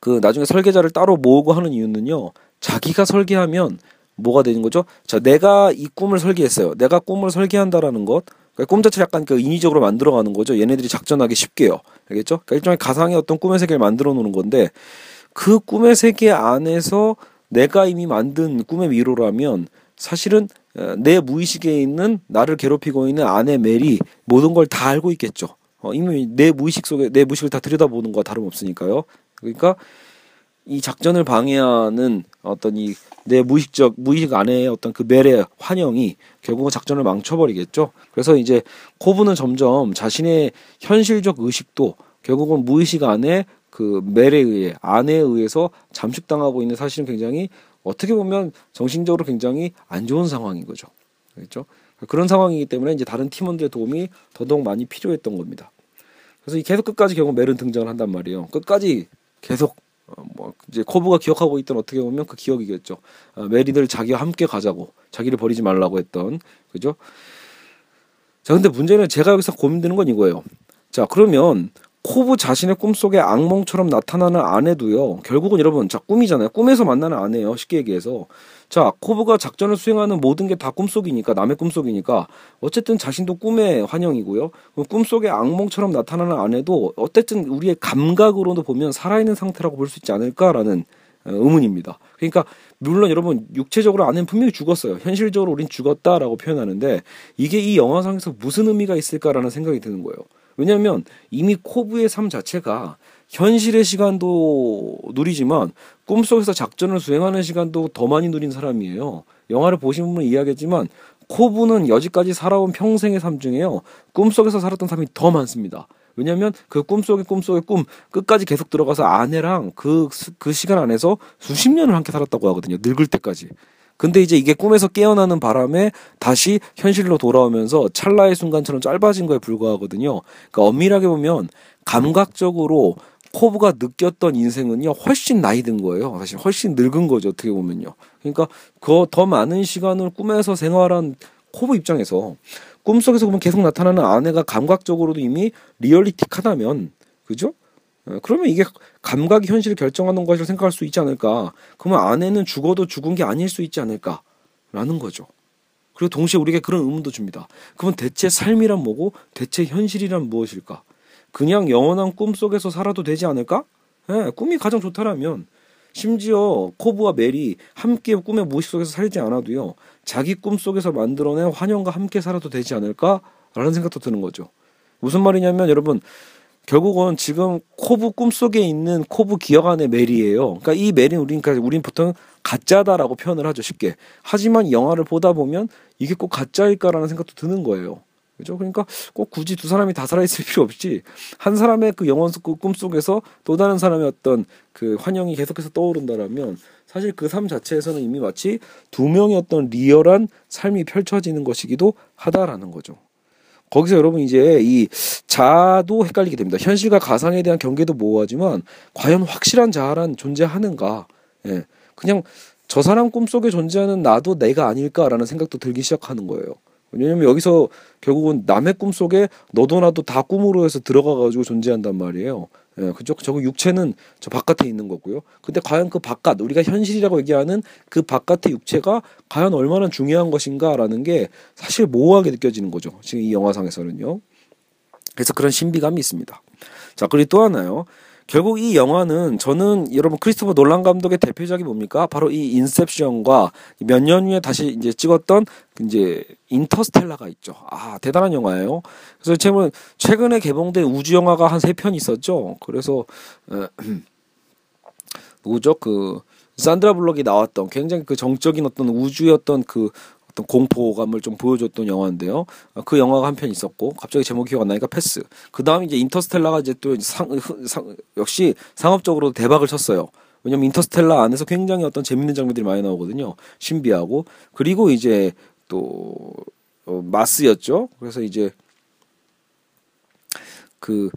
[SPEAKER 1] 그 나중에 설계자를 따로 모으고 하는 이유는요. 자기가 설계하면 뭐가 되는 거죠? 자, 내가 이 꿈을 설계했어요. 내가 꿈을 설계한다라는 것. 그러니까 꿈 자체를 약간 그 인위적으로 만들어가는 거죠. 얘네들이 작전하기 쉽게요. 알겠죠? 그러니까 일종의 가상의 어떤 꿈의 세계를 만들어 놓는 건데 그 꿈의 세계 안에서 내가 이미 만든 꿈의 미로라면 사실은 어, 내 무의식에 있는 나를 괴롭히고 있는 아내 멜이 모든 걸 다 알고 있겠죠. 어, 이미 내 무의식 속에 내 무의식을 다 들여다보는 거와 다름없으니까요. 그러니까 이 작전을 방해하는 어떤 이 내 무의식적 무의식 안에 어떤 그 멜의 환영이 결국은 작전을 망쳐버리겠죠. 그래서 이제 코브는 점점 자신의 현실적 의식도 결국은 무의식 안에 그 멜에 의해 아내에 의해서 잠식당하고 있는 사실은 굉장히 어떻게 보면 정신적으로 굉장히 안 좋은 상황인 거죠. 그렇죠? 그런 상황이기 때문에 이제 다른 팀원들의 도움이 더더욱 많이 필요했던 겁니다. 그래서 계속 끝까지 결국 멜은 등장을 한단 말이에요. 끝까지 계속 어, 뭐 이제 코브가 기억하고 있던 어떻게 보면 그 기억이겠죠. 어, 멜이 늘 자기와 함께 가자고 자기를 버리지 말라고 했던 그죠. 자 근데 문제는 제가 여기서 고민되는 건 이거예요. 자 그러면 코브 자신의 꿈속에 악몽처럼 나타나는 아내도요. 결국은 여러분 자 꿈이잖아요. 꿈에서 만나는 아내예요. 쉽게 얘기해서 자 코브가 작전을 수행하는 모든 게 다 꿈속이니까 남의 꿈속이니까 어쨌든 자신도 꿈의 환영이고요. 꿈속에 악몽처럼 나타나는 아내도 어쨌든 우리의 감각으로도 보면 살아있는 상태라고 볼 수 있지 않을까라는 어, 의문입니다. 그러니까 물론 여러분 육체적으로 아내는 분명히 죽었어요. 현실적으로 우린 죽었다라고 표현하는데 이게 이 영화상에서 무슨 의미가 있을까라는 생각이 드는 거예요. 왜냐하면 이미 코브의 삶 자체가 현실의 시간도 누리지만 꿈속에서 작전을 수행하는 시간도 더 많이 누린 사람이에요. 영화를 보신 분은 이해하겠지만 코브는 여지까지 살아온 평생의 삶 중에요. 꿈속에서 살았던 삶이 더 많습니다. 왜냐하면 그 꿈속의 꿈속의 꿈 끝까지 계속 들어가서 아내랑 그, 그 시간 안에서 수십 년을 함께 살았다고 하거든요. 늙을 때까지. 근데 이제 이게 꿈에서 깨어나는 바람에 다시 현실로 돌아오면서 찰나의 순간처럼 짧아진 거에 불과하거든요. 그러니까 엄밀하게 보면 감각적으로 코브가 느꼈던 인생은요 훨씬 나이 든 거예요. 사실 훨씬 늙은 거죠 어떻게 보면요. 그러니까 그 더 많은 시간을 꿈에서 생활한 코브 입장에서 꿈속에서 보면 계속 나타나는 아내가 감각적으로도 이미 리얼리틱하다면 그죠? 어, 그러면 이게 감각이 현실을 결정하는 것을 생각할 수 있지 않을까? 그러면 아내는 죽어도 죽은 게 아닐 수 있지 않을까라는 거죠. 그리고 동시에 우리에게 그런 의문도 줍니다. 그러면 대체 삶이란 뭐고 대체 현실이란 무엇일까? 그냥 영원한 꿈 속에서 살아도 되지 않을까? 예, 꿈이 가장 좋다라면 심지어 코브와 멜이 함께 꿈의 무의식 속에서 살지 않아도요 자기 꿈 속에서 만들어낸 환영과 함께 살아도 되지 않을까라는 생각도 드는 거죠. 무슨 말이냐면 여러분 결국은 지금 코브 꿈속에 있는 코브 기억 안의 멜이에요. 그러니까 이 멜은 우린 그러니까 우린 보통 가짜다라고 표현을 하죠 쉽게. 하지만 영화를 보다 보면 이게 꼭 가짜일까라는 생각도 드는 거예요. 그죠? 그러니까 꼭 굳이 두 사람이 다 살아있을 필요 없이 한 사람의 그 영원 그 꿈속에서 또 다른 사람의 어떤 그 환영이 계속해서 떠오른다라면 사실 그 삶 자체에서는 이미 마치 두 명의 어떤 리얼한 삶이 펼쳐지는 것이기도 하다라는 거죠. 거기서 여러분 이제 이 자도 헷갈리게 됩니다. 현실과 가상에 대한 경계도 모호하지만 과연 확실한 자아란 존재하는가? 예. 그냥 저 사람 꿈속에 존재하는 나도 내가 아닐까라는 생각도 들기 시작하는 거예요. 왜냐면 여기서 결국은 남의 꿈속에 너도 나도 다 꿈으로 해서 들어가 가지고 존재한단 말이에요. 예, 그죠? 저거 육체는 저 바깥에 있는 거고요. 근데 과연 그 바깥 우리가 현실이라고 얘기하는 그 바깥의 육체가 과연 얼마나 중요한 것인가라는 게 사실 모호하게 느껴지는 거죠. 지금 이 영화상에서는요. 그래서 그런 신비감이 있습니다. 자, 그리고 또 하나요. 결국 이 영화는 저는 여러분 크리스토퍼 놀란 감독의 대표작이 뭡니까? 바로 이 인셉션과 몇 년 후에 다시 이제 찍었던 이제 인터스텔라가 있죠. 아 대단한 영화예요. 그래서 제가 최근에 개봉된 우주 영화가 한 세 편 있었죠. 그래서 에, 누구죠? 그 산드라 블록이 나왔던 굉장히 그 정적인 어떤 우주였던 그 어떤 공포감을 좀 보여줬던 영화인데요. 어, 그 영화가 한 편 있었고 갑자기 제목이 기억 안 나니까 패스. 그 다음 이제 인터스텔라가 이제 또 상, 상, 역시 상업적으로 대박을 쳤어요. 왜냐면 인터스텔라 안에서 굉장히 어떤 재밌는 장면들이 많이 나오거든요. 신비하고 그리고 이제 또 어, 마스였죠. 그래서 이제 그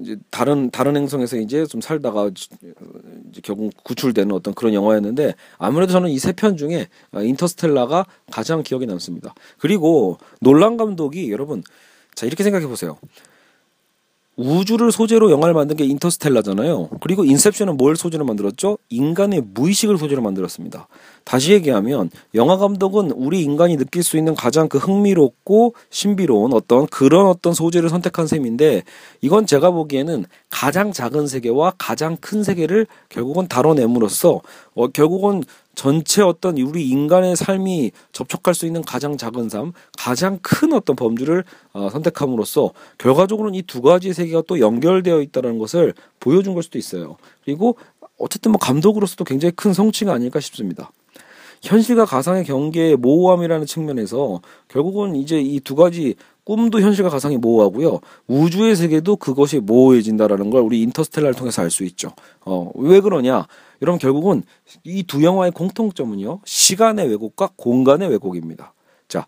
[SPEAKER 1] 이제 다른 다른 행성에서 이제 좀 살다가 이제 결국 구출되는 어떤 그런 영화였는데 아무래도 저는 이 세 편 중에 인터스텔라가 가장 기억에 남습니다. 그리고 놀란 감독이 여러분 자 이렇게 생각해 보세요. 우주를 소재로 영화를 만든 게 인터스텔라잖아요. 그리고 인셉션은 뭘 소재로 만들었죠? 인간의 무의식을 소재로 만들었습니다. 다시 얘기하면 영화 감독은 우리 인간이 느낄 수 있는 가장 그 흥미롭고 신비로운 어떤 그런 어떤 소재를 선택한 셈인데 이건 제가 보기에는 가장 작은 세계와 가장 큰 세계를 결국은 다뤄냄으로써 어, 결국은 전체 어떤 우리 인간의 삶이 접촉할 수 있는 가장 작은 삶, 가장 큰 어떤 범주를 어, 선택함으로써 결과적으로는 이 두 가지 세계가 또 연결되어 있다는 것을 보여준 걸 수도 있어요. 그리고 어쨌든 뭐 감독으로서도 굉장히 큰 성취가 아닐까 싶습니다. 현실과 가상의 경계의 모호함이라는 측면에서 결국은 이제 이 두 가지 꿈도 현실과 가상이 모호하고요. 우주의 세계도 그것이 모호해진다라는 걸 우리 인터스텔라를 통해서 알 수 있죠. 어, 왜 그러냐? 여러분 결국은 이 두 영화의 공통점은요. 시간의 왜곡과 공간의 왜곡입니다. 자,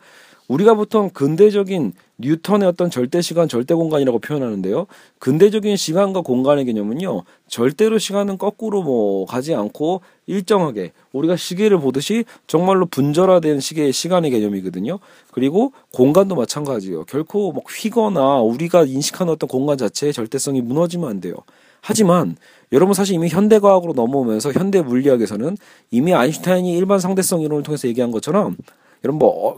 [SPEAKER 1] 우리가 보통 근대적인 뉴턴의 어떤 절대 시간, 절대 공간이라고 표현하는데요. 근대적인 시간과 공간의 개념은요. 절대로 시간은 거꾸로 뭐 가지 않고 일정하게 우리가 시계를 보듯이 정말로 분절화된 시계의 시간의 개념이거든요. 그리고 공간도 마찬가지예요. 결코 막 휘거나 우리가 인식하는 어떤 공간 자체의 절대성이 무너지면 안 돼요. 하지만 여러분 사실 이미 현대 과학으로 넘어오면서 현대 물리학에서는 이미 아인슈타인이 일반 상대성 이론을 통해서 얘기한 것처럼 여러분 뭐 어,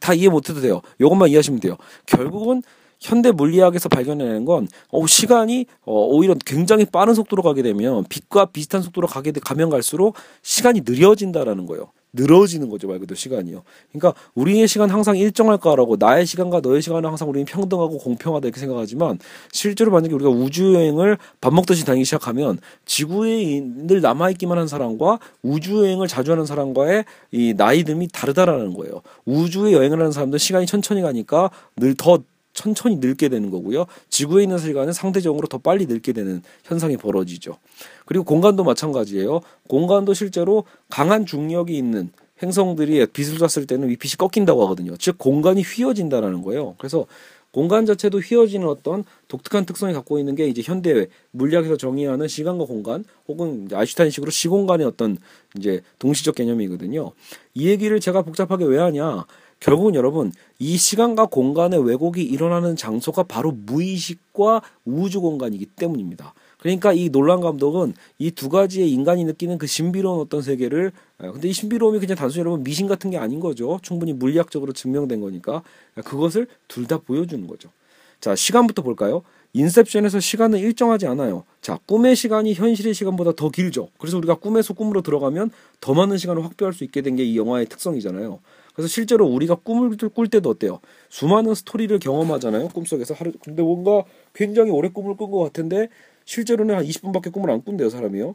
[SPEAKER 1] 다 이해 못해도 돼요. 요것만 이해하시면 돼요. 결국은 현대 물리학에서 발견해낸 건 어, 시간이 어, 오히려 굉장히 빠른 속도로 가게 되면 빛과 비슷한 속도로 가게 가면 갈수록 시간이 느려진다라는 거예요. 늘어지는 거죠 말 그대로 시간이요. 그러니까 우리의 시간 항상 일정할까라고 나의 시간과 너의 시간은 항상 우리는 평등하고 공평하다 이렇게 생각하지만 실제로 만약에 우리가 우주 여행을 밥 먹듯이 다니기 시작하면 지구에 늘 남아 있기만 한 사람과 우주 여행을 자주 하는 사람과의 이 나이듦이 다르다라는 거예요. 우주에 여행을 하는 사람들 시간이 천천히 가니까 늘더 천천히 늙게 되는 거고요. 지구에 있는 시간은 상대적으로 더 빨리 늙게 되는 현상이 벌어지죠. 그리고 공간도 마찬가지예요. 공간도 실제로 강한 중력이 있는 행성들이 빛을 쐈을 때는 이 빛이 꺾인다고 하거든요. 즉 공간이 휘어진다라는 거예요. 그래서 공간 자체도 휘어지는 어떤 독특한 특성이 갖고 있는 게 이제 현대 물리학에서 정의하는 시간과 공간 혹은 아인슈타인식으로 시공간의 어떤 이제 동시적 개념이거든요. 이 얘기를 제가 복잡하게 왜 하냐? 결국은 여러분 이 시간과 공간의 왜곡이 일어나는 장소가 바로 무의식과 우주 공간이기 때문입니다. 그러니까 이 놀란 감독은 이 두 가지의 인간이 느끼는 그 신비로운 어떤 세계를 아, 근데 이 신비로움이 그냥 단순히 여러분 미신 같은 게 아닌 거죠. 충분히 물리학적으로 증명된 거니까 그것을 둘 다 보여주는 거죠. 자 시간부터 볼까요? 인셉션에서 시간은 일정하지 않아요. 자, 꿈의 시간이 현실의 시간보다 더 길죠. 그래서 우리가 꿈에서 꿈으로 들어가면 더 많은 시간을 확보할 수 있게 된 게 이 영화의 특성이잖아요. 그래서 실제로 우리가 꿈을 꿀 때도 어때요? 수많은 스토리를 경험하잖아요. 꿈속에서 하루 근데 뭔가 굉장히 오래 꿈을 꾼 것 같은데 실제로는 한 20분밖에 꿈을 안 꾼대요, 사람이요.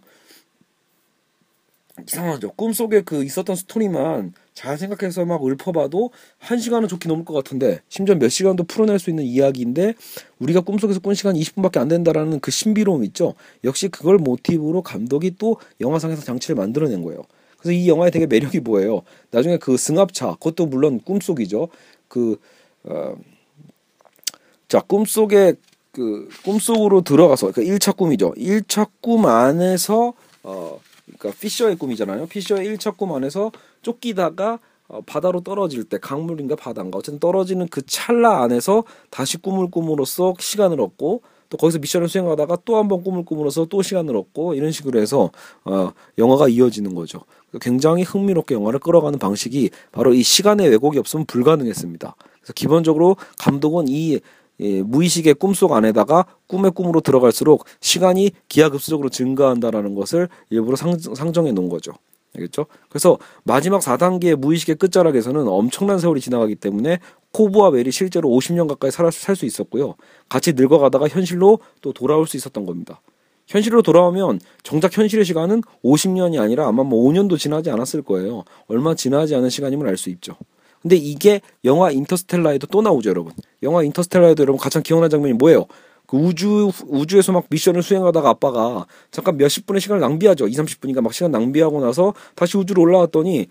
[SPEAKER 1] 이상하죠. 꿈속에 그 있었던 스토리만 잘 생각해서 막 읊어봐도 한 시간은 좋게 넘을 것 같은데 심지어 몇 시간도 풀어낼 수 있는 이야기인데 우리가 꿈속에서 꾼 시간 20분밖에 안 된다라는 그 신비로움 있죠. 역시 그걸 모티브로 감독이 또 영화상에서 장치를 만들어낸 거예요. 그래서 이 영화의 되게 매력이 뭐예요? 나중에 그 승합차, 그것도 물론 꿈속이죠. 그, 어, 자, 꿈속에 그 꿈속으로 들어가서 그 1차 꿈이죠. 1차 꿈 안에서 어 그러니까 피셔의 꿈이잖아요. 피셔의 1차 꿈 안에서 쫓기다가 어, 바다로 떨어질 때 강물인가 바다인가 어쨌든 떨어지는 그 찰나 안에서 다시 꿈을 꿈으로써 시간을 얻고 또 거기서 미션을 수행하다가 또 한 번 꿈을 꾸물어서 또 시간을 얻고 이런 식으로 해서 어, 영화가 이어지는 거죠. 굉장히 흥미롭게 영화를 끌어가는 방식이 바로 이 시간의 왜곡이 없으면 불가능했습니다. 그래서 기본적으로 감독은 이 예, 무의식의 꿈속 안에다가 꿈의 꿈으로 들어갈수록 시간이 기하급수적으로 증가한다라는 것을 일부러 상, 상정해 놓은 거죠. 알겠죠? 그래서 마지막 4단계의 무의식의 끝자락에서는 엄청난 세월이 지나가기 때문에 코브와 웰이 실제로 50년 가까이 살수 있었고요. 같이 늙어가다가 현실로 또 돌아올 수 있었던 겁니다. 현실로 돌아오면 정작 현실의 시간은 50년이 아니라 아마 뭐 5년도 지나지 않았을 거예요. 얼마 지나지 않은 시간임을 알 수 있죠. 근데 이게 영화 인터스텔라에도 또 나오죠, 여러분. 영화 인터스텔라에도 여러분 가장 기억나는 장면이 뭐예요? 그 우주 우주에서 막 미션을 수행하다가 아빠가 잠깐 몇십 분의 시간을 낭비하죠. 2, 30분인가 막 시간 낭비하고 나서 다시 우주로 올라왔더니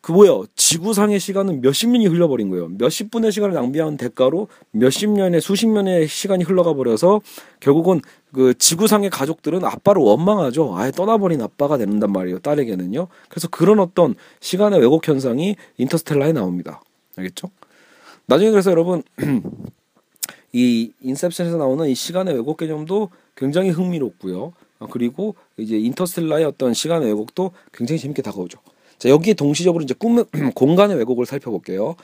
[SPEAKER 1] 그 뭐야 지구상의 시간은 몇십 년이 흘러버린 거예요. 몇십 분의 시간을 낭비한 대가로 몇십 년의 수십 년의 시간이 흘러가 버려서 결국은 그 지구상의 가족들은 아빠를 원망하죠. 아예 떠나버린 아빠가 된단 말이에요. 딸에게는요. 그래서 그런 어떤 시간의 왜곡 현상이 인터스텔라에 나옵니다. 알겠죠? 나중에 그래서 여러분 이 인셉션에서 나오는 이 시간의 왜곡 개념도 굉장히 흥미롭고요. 아, 그리고 이제 인터스텔라의 어떤 시간의 왜곡도 굉장히 재밌게 다가오죠. 자, 여기에 동시적으로 이제 꿈, 공간의 왜곡을 살펴볼게요.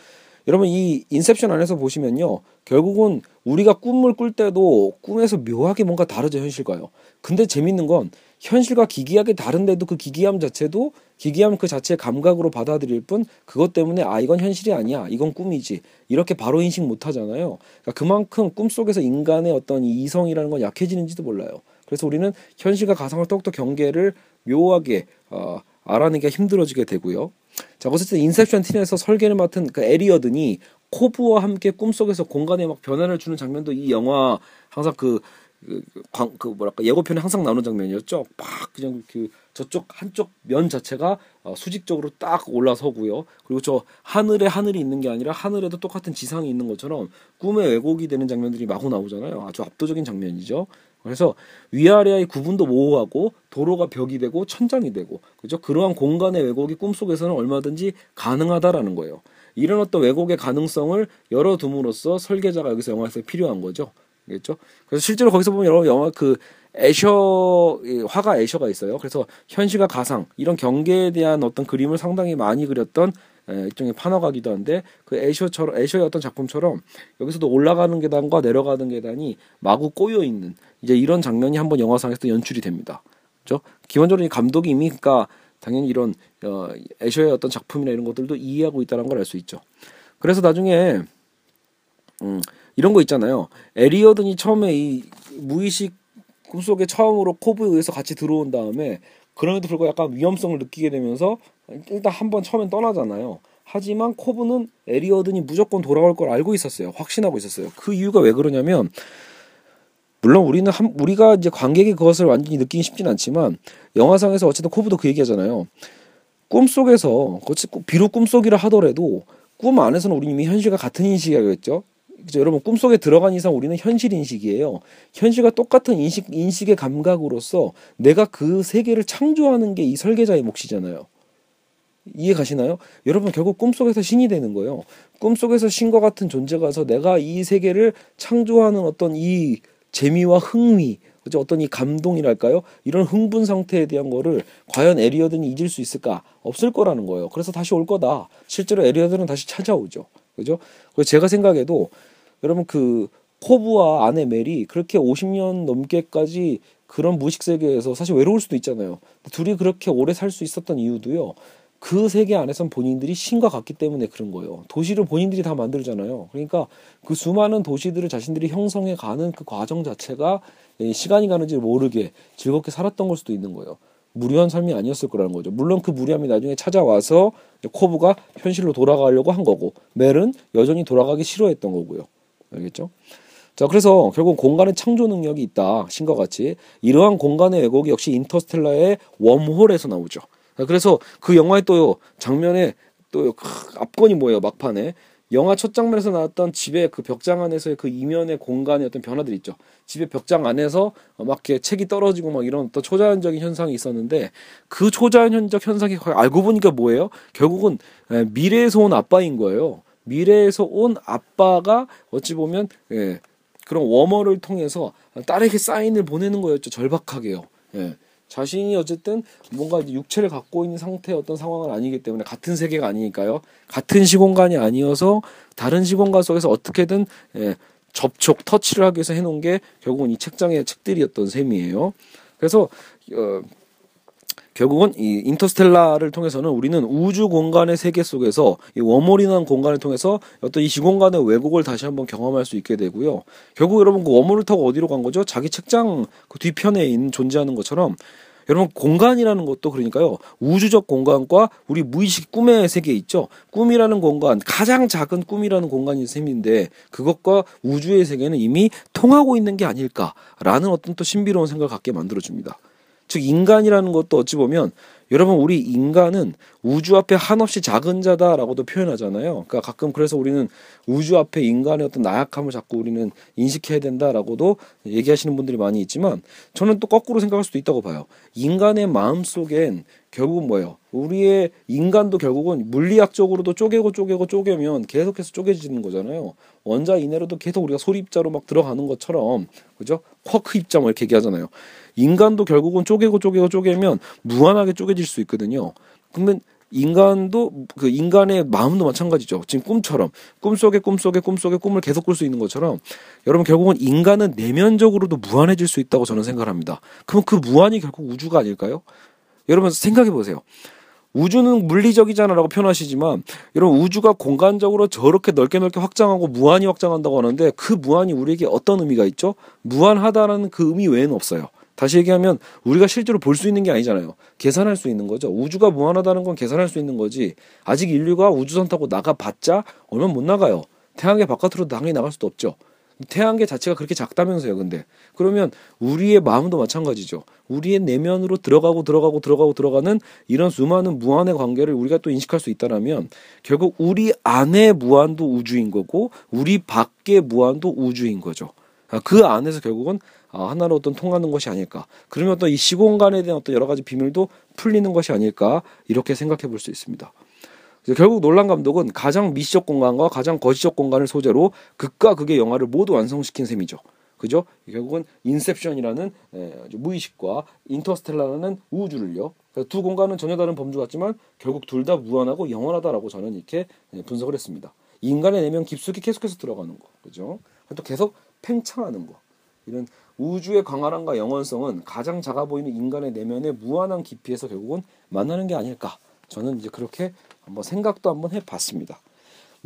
[SPEAKER 1] 여러분 이 인셉션 안에서 보시면요. 결국은 우리가 꿈을 꿀 때도 꿈에서 묘하게 뭔가 다르죠, 현실과요. 근데 재밌는 건 현실과 기기하게 다른데도 그 기기함 자체도 기기함 그 자체의 감각으로 받아들일 뿐 그것 때문에 아 이건 현실이 아니야. 이건 꿈이지. 이렇게 바로 인식 못 하잖아요. 그러니까 그만큼 꿈속에서 인간의 어떤 이성이라는 건 약해지는지도 몰라요. 그래서 우리는 현실과 가상을 똑똑 경계를 묘하게 어, 알아내기가 힘들어지게 되고요. 자 어쨌든 인셉션 팀에서 설계를 맡은 그 에리어든이 코브와 함께 꿈속에서 공간에 막 변화를 주는 장면도 이 영화 항상 그 그, 광, 그 뭐랄까 예고편에 항상 나오는 장면이었죠. 막 그냥 그 저쪽 한쪽 면 자체가 어, 수직적으로 딱 올라서고요. 그리고 저 하늘에 하늘이 있는 게 아니라 하늘에도 똑같은 지상이 있는 것처럼 꿈의 왜곡이 되는 장면들이 마구 나오잖아요. 아주 압도적인 장면이죠. 그래서 위아래의 구분도 모호하고 도로가 벽이 되고 천장이 되고 그죠? 그러한 공간의 왜곡이 꿈속에서는 얼마든지 가능하다라는 거예요. 이런 어떤 왜곡의 가능성을 열어둠으로써 설계자가 여기서 영화에서 필요한 거죠. 겠죠? 그래서 실제로 거기서 보면 여러 영화 그 애셔 화가 애셔가 있어요. 그래서 현실과 가상 이런 경계에 대한 어떤 그림을 상당히 많이 그렸던 일종의 판화가기도 한데 그 애셔처럼 애셔의 어떤 작품처럼 여기서도 올라가는 계단과 내려가는 계단이 마구 꼬여 있는 이제 이런 장면이 한번 영화상에서 연출이 됩니다. 그죠? 기본적으로 이 감독이 이미 그러니까 당연히 이런 어, 애셔의 어떤 작품이나 이런 것들도 이해하고 있다는 걸 알 수 있죠. 그래서 나중에 음, 이런 거 있잖아요. 에리어든이 처음에 이 무의식 꿈속에 처음으로 코브에 의해서 같이 들어온 다음에 그럼에도 불구하고 약간 위험성을 느끼게 되면서 일단 한 번 처음엔 떠나잖아요. 하지만 코브는 에리어든이 무조건 돌아올 걸 알고 있었어요. 확신하고 있었어요. 그 이유가 왜 그러냐면 물론 우리는 한, 우리가 이제 관객이 그것을 완전히 느끼기 쉽진 않지만 영화상에서 어쨌든 코브도 그 얘기하잖아요. 꿈속에서 비록 꿈속이라 하더라도 꿈 안에서는 우리 이미 현실과 같은 인식이겠죠. 그죠? 여러분 꿈속에 들어간 이상 우리는 현실 인식이에요. 현실과 똑같은 인식 인식의 감각으로서 내가 그 세계를 창조하는 게 이 설계자의 몫이잖아요. 이해 가시나요? 여러분 결국 꿈속에서 신이 되는 거예요. 꿈속에서 신과 같은 존재가서 내가 이 세계를 창조하는 어떤 이 재미와 흥미, 그죠? 어떤 이 감동이랄까요? 이런 흥분 상태에 대한 거를 과연 에리어든이 잊을 수 있을까? 없을 거라는 거예요. 그래서 다시 올 거다. 실제로 에리어든은 다시 찾아오죠. 그죠? 그래서 제가 생각해도 여러분 그 코브와 아내 멜이 그렇게 50년 넘게까지 그런 무식 세계에서 사실 외로울 수도 있잖아요. 둘이 그렇게 오래 살 수 있었던 이유도요. 그 세계 안에선 본인들이 신과 같기 때문에 그런 거예요. 도시를 본인들이 다 만들잖아요. 그러니까 그 수많은 도시들을 자신들이 형성해 가는 그 과정 자체가 시간이 가는지 모르게 즐겁게 살았던 걸 수도 있는 거예요. 무료한 삶이 아니었을 거라는 거죠. 물론 그 무리함이 나중에 찾아와서 코브가 현실로 돌아가려고 한 거고 멜은 여전히 돌아가기 싫어했던 거고요. 알겠죠? 자, 그래서 결국 공간의 창조 능력이 있다. 신과 같이. 이러한 공간의 왜곡이 역시 인터스텔라의 웜홀에서 나오죠. 그래서 그 영화의 또 장면에 또 앞권이 뭐예요, 막판에. 영화 첫 장면에서 나왔던 집의 그 벽장 안에서의 그 이면의 공간의 어떤 변화들 있죠. 집의 벽장 안에서 막 이렇게 책이 떨어지고 막 이런 어떤 초자연적인 현상이 있었는데 그 초자연적 현상이 알고 보니까 뭐예요? 결국은 미래에서 온 아빠인 거예요. 미래에서 온 아빠가 어찌 보면 예, 그런 워머를 통해서 딸에게 사인을 보내는 거였죠. 절박하게요. 예. 자신이 어쨌든 뭔가 육체를 갖고 있는 상태의 어떤 상황은 아니기 때문에 같은 세계가 아니니까요. 같은 시공간이 아니어서 다른 시공간 속에서 어떻게든 예, 접촉, 터치를 하기 위해서 해놓은 게 결국은 이 책장의 책들이었던 셈이에요. 그래서 어, 결국은 이 인터스텔라를 통해서는 우리는 우주 공간의 세계 속에서 이 워몰이라는 공간을 통해서 어떤 이 시공간의 왜곡을 다시 한번 경험할 수 있게 되고요. 결국 여러분 그 워몰을 타고 어디로 간 거죠? 자기 책장 그 뒤편에 있는 존재하는 것처럼 여러분 공간이라는 것도 그러니까요 우주적 공간과 우리 무의식 꿈의 세계 있죠 꿈이라는 공간 가장 작은 꿈이라는 공간인 셈인데 그것과 우주의 세계는 이미 통하고 있는 게 아닐까라는 어떤 또 신비로운 생각을 갖게 만들어줍니다. 즉 인간이라는 것도 어찌 보면 여러분 우리 인간은 우주 앞에 한없이 작은 자다라고도 표현하잖아요. 그러니까 가끔 그래서 우리는 우주 앞에 인간의 어떤 나약함을 자꾸 우리는 인식해야 된다라고도 얘기하시는 분들이 많이 있지만 저는 또 거꾸로 생각할 수도 있다고 봐요. 인간의 마음 속엔 결국은 뭐예요? 우리의 인간도 결국은 물리학적으로도 쪼개고 쪼개고 쪼개면 계속해서 쪼개지는 거잖아요. 원자 이내로도 계속 우리가 소리 입자로 막 들어가는 것처럼 그죠? 쿼크 입자 뭐 이렇게 얘기하잖아요. 인간도 결국은 쪼개고 쪼개고 쪼개면 무한하게 쪼개질 수 있거든요. 그러면 인간도 그 인간의 마음도 마찬가지죠. 지금 꿈처럼 꿈속에 꿈속에 꿈속에 꿈을 계속 꿀 수 있는 것처럼 여러분 결국은 인간은 내면적으로도 무한해질 수 있다고 저는 생각합니다. 그럼 그 무한이 결국 우주가 아닐까요? 여러분 생각해 보세요. 우주는 물리적이잖아라고 표현하시지만 여러분 우주가 공간적으로 저렇게 넓게 넓게 확장하고 무한히 확장한다고 하는데 그 무한이 우리에게 어떤 의미가 있죠? 무한하다라는 그 의미 외에는 없어요. 다시 얘기하면 우리가 실제로 볼 수 있는 게 아니잖아요. 계산할 수 있는 거죠. 우주가 무한하다는 건 계산할 수 있는 거지. 아직 인류가 우주선 타고 나가봤자 얼마 못 나가요. 태양계 바깥으로 당연히 나갈 수도 없죠. 태양계 자체가 그렇게 작다면서요. 근데 그러면 우리의 마음도 마찬가지죠. 우리의 내면으로 들어가고 들어가고 들어가고 들어가는 이런 수많은 무한의 관계를 우리가 또 인식할 수 있다라면 결국 우리 안의 무한도 우주인 거고 우리 밖의 무한도 우주인 거죠. 아, 그 안에서 결국은 아, 하나로 어떤 통하는 것이 아닐까. 그러면 또이 시공간에 대한 어떤 여러 가지 비밀도 풀리는 것이 아닐까 이렇게 생각해 볼 수 있습니다. 결국 놀란 감독은 가장 미시적 공간과 가장 거시적 공간을 소재로 극과 극의 영화를 모두 완성시킨 셈이죠. 그죠? 결국은 인셉션이라는 무의식과 인터스텔라라는 우주를요. 두 공간은 전혀 다른 범주 같지만 결국 둘 다 무한하고 영원하다라고 저는 이렇게 분석을 했습니다. 인간의 내면 깊숙이 계속해서 들어가는 거, 그죠? 또 계속 팽창하는 거. 이런 우주의 광활함과 영원성은 가장 작아 보이는 인간의 내면의 무한한 깊이에서 결국은 만나는 게 아닐까. 저는 이제 그렇게 한번 생각도 한번 해봤습니다.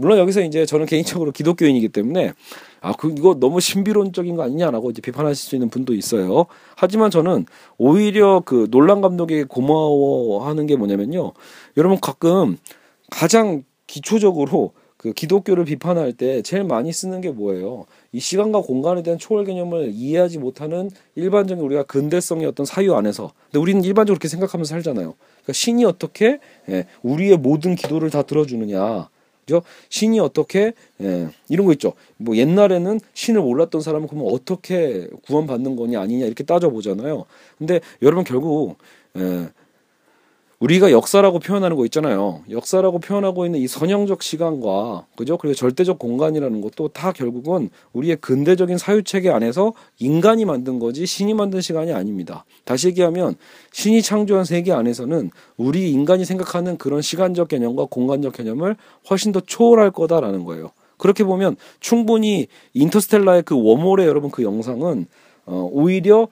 [SPEAKER 1] 물론 여기서 이제 저는 개인적으로 기독교인이기 때문에 아, 그 이거 너무 신비론적인 거 아니냐라고 이제 비판하실 수 있는 분도 있어요. 하지만 저는 오히려 그 놀란 감독에게 고마워하는 게 뭐냐면요. 여러분 가끔 가장 기초적으로 그 기독교를 비판할 때 제일 많이 쓰는 게 뭐예요? 이 시간과 공간에 대한 초월 개념을 이해하지 못하는 일반적인 우리가 근대성의 어떤 사유 안에서 근데 우리는 일반적으로 그렇게 생각하면서 살잖아요. 그러니까 신이 어떻게 예, 우리의 모든 기도를 다 들어주느냐. 그죠? 신이 어떻게 예, 이런 거 있죠. 뭐 옛날에는 신을 몰랐던 사람은 그러면 어떻게 구원받는 거냐 아니냐 이렇게 따져 보잖아요. 근데 여러분 결국 예, 우리가 역사라고 표현하는 거 있잖아요. 역사라고 표현하고 있는 이 선형적 시간과 그죠? 그리고 절대적 공간이라는 것도 다 결국은 우리의 근대적인 사유 체계 안에서 인간이 만든 거지 신이 만든 시간이 아닙니다. 다시 얘기하면 신이 창조한 세계 안에서는 우리 인간이 생각하는 그런 시간적 개념과 공간적 개념을 훨씬 더 초월할 거다라는 거예요. 그렇게 보면 충분히 인터스텔라의 그 웜홀의 여러분 그 영상은 어, 오히려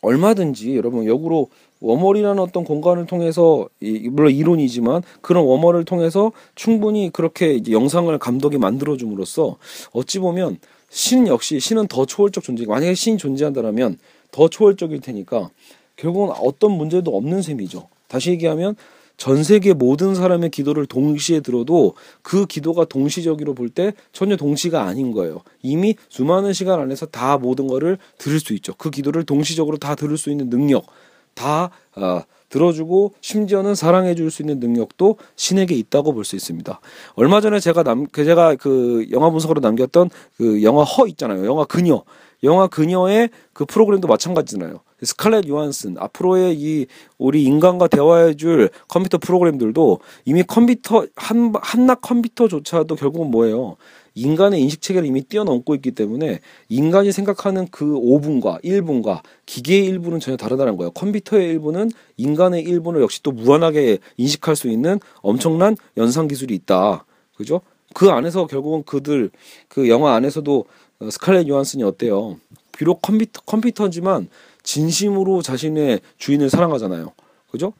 [SPEAKER 1] 얼마든지 여러분 역으로 워멀이라는 어떤 공간을 통해서 이, 물론 이론이지만 그런 워멀을 통해서 충분히 그렇게 영상을 감독이 만들어 줌으로써 어찌 보면 신 역시 신은 더 초월적 존재. 만약에 신이 존재한다면 더 초월적일 테니까 결국은 어떤 문제도 없는 셈이죠. 다시 얘기하면 전 세계 모든 사람의 기도를 동시에 들어도 그 기도가 동시적으로 볼 때 전혀 동시가 아닌 거예요. 이미 수많은 시간 안에서 다 모든 거를 들을 수 있죠. 그 기도를 동시적으로 다 들을 수 있는 능력, 다 어, 들어주고 심지어는 사랑해 줄 수 있는 능력도 신에게 있다고 볼 수 있습니다. 얼마 전에 제가 남그 제가 그 영화 분석으로 남겼던 그 영화 허 있잖아요. 영화 그녀. 영화 그녀의 그 프로그램도 마찬가지잖아요. 스칼렛 요한슨 앞으로의 이 우리 인간과 대화해 줄 컴퓨터 프로그램들도 이미 컴퓨터 한 한낱 컴퓨터조차도 결국은 뭐예요? 인간의 인식 체계를 이미 뛰어넘고 있기 때문에 인간이 생각하는 그 5분과 1분과 기계의 일부는 전혀 다르다는 거예요. 컴퓨터의 일부는 인간의 일부를 역시 또 무한하게 인식할 수 있는 엄청난 연상 기술이 있다. 그죠? 그 안에서 결국은 그들 그 영화 안에서도 어, 스칼렛 요한슨이 어때요? 비록 컴퓨터 컴퓨터지만 진심으로 자신의 주인을 사랑하잖아요. 그죠?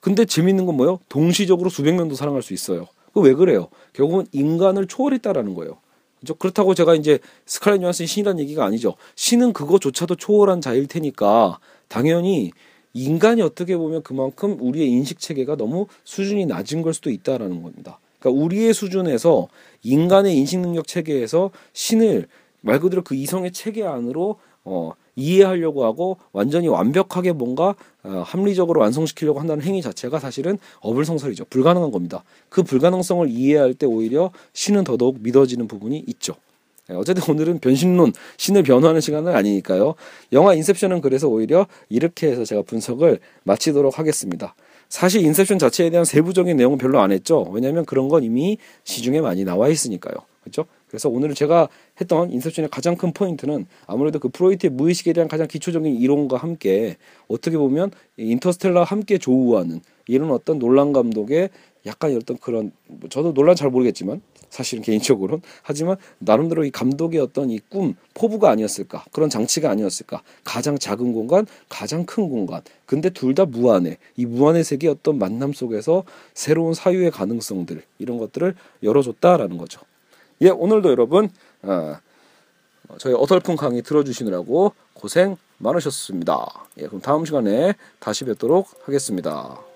[SPEAKER 1] 근데 재밌는 건 뭐예요? 동시적으로 수백 명도 사랑할 수 있어요. 그 왜 그래요? 결국은 인간을 초월했다라는 거예요. 그죠? 그렇다고 제가 이제 스칼렛 요한슨이 신이라는 얘기가 아니죠. 신은 그거조차도 초월한 자일 테니까 당연히 인간이 어떻게 보면 그만큼 우리의 인식 체계가 너무 수준이 낮은 걸 수도 있다라는 겁니다. 그러니까 우리의 수준에서 인간의 인식 능력 체계에서 신을 말 그대로 그 이성의 체계 안으로 어, 이해하려고 하고 완전히 완벽하게 뭔가 어, 합리적으로 완성시키려고 한다는 행위 자체가 사실은 어불성설이죠. 불가능한 겁니다. 그 불가능성을 이해할 때 오히려 신은 더더욱 믿어지는 부분이 있죠. 네, 어쨌든 오늘은 변신론, 신을 변호하는 시간은 아니니까요. 영화 인셉션은 그래서 오히려 이렇게 해서 제가 분석을 마치도록 하겠습니다. 사실 인셉션 자체에 대한 세부적인 내용은 별로 안 했죠. 왜냐하면 그런 건 이미 시중에 많이 나와 있으니까요. 그렇죠? 그래서 오늘 제가 했던 인셉션의 가장 큰 포인트는 아무래도 그 프로이트의 무의식에 대한 가장 기초적인 이론과 함께 어떻게 보면 인터스텔라 함께 조우하는 이런 어떤 논란 감독의 약간 어떤 그런 뭐 저도 논란 잘 모르겠지만 사실은 개인적으로는 하지만 나름대로 이 감독의 어떤 이 꿈 포부가 아니었을까 그런 장치가 아니었을까 가장 작은 공간 가장 큰 공간 근데 둘 다 무한해 이 무한의 세계 어떤 만남 속에서 새로운 사유의 가능성들 이런 것들을 열어줬다라는 거죠. 예, 오늘도 여러분 어, 저희 어설픈 강의 들어주시느라고 고생 많으셨습니다. 예, 그럼 다음 시간에 다시 뵙도록 하겠습니다.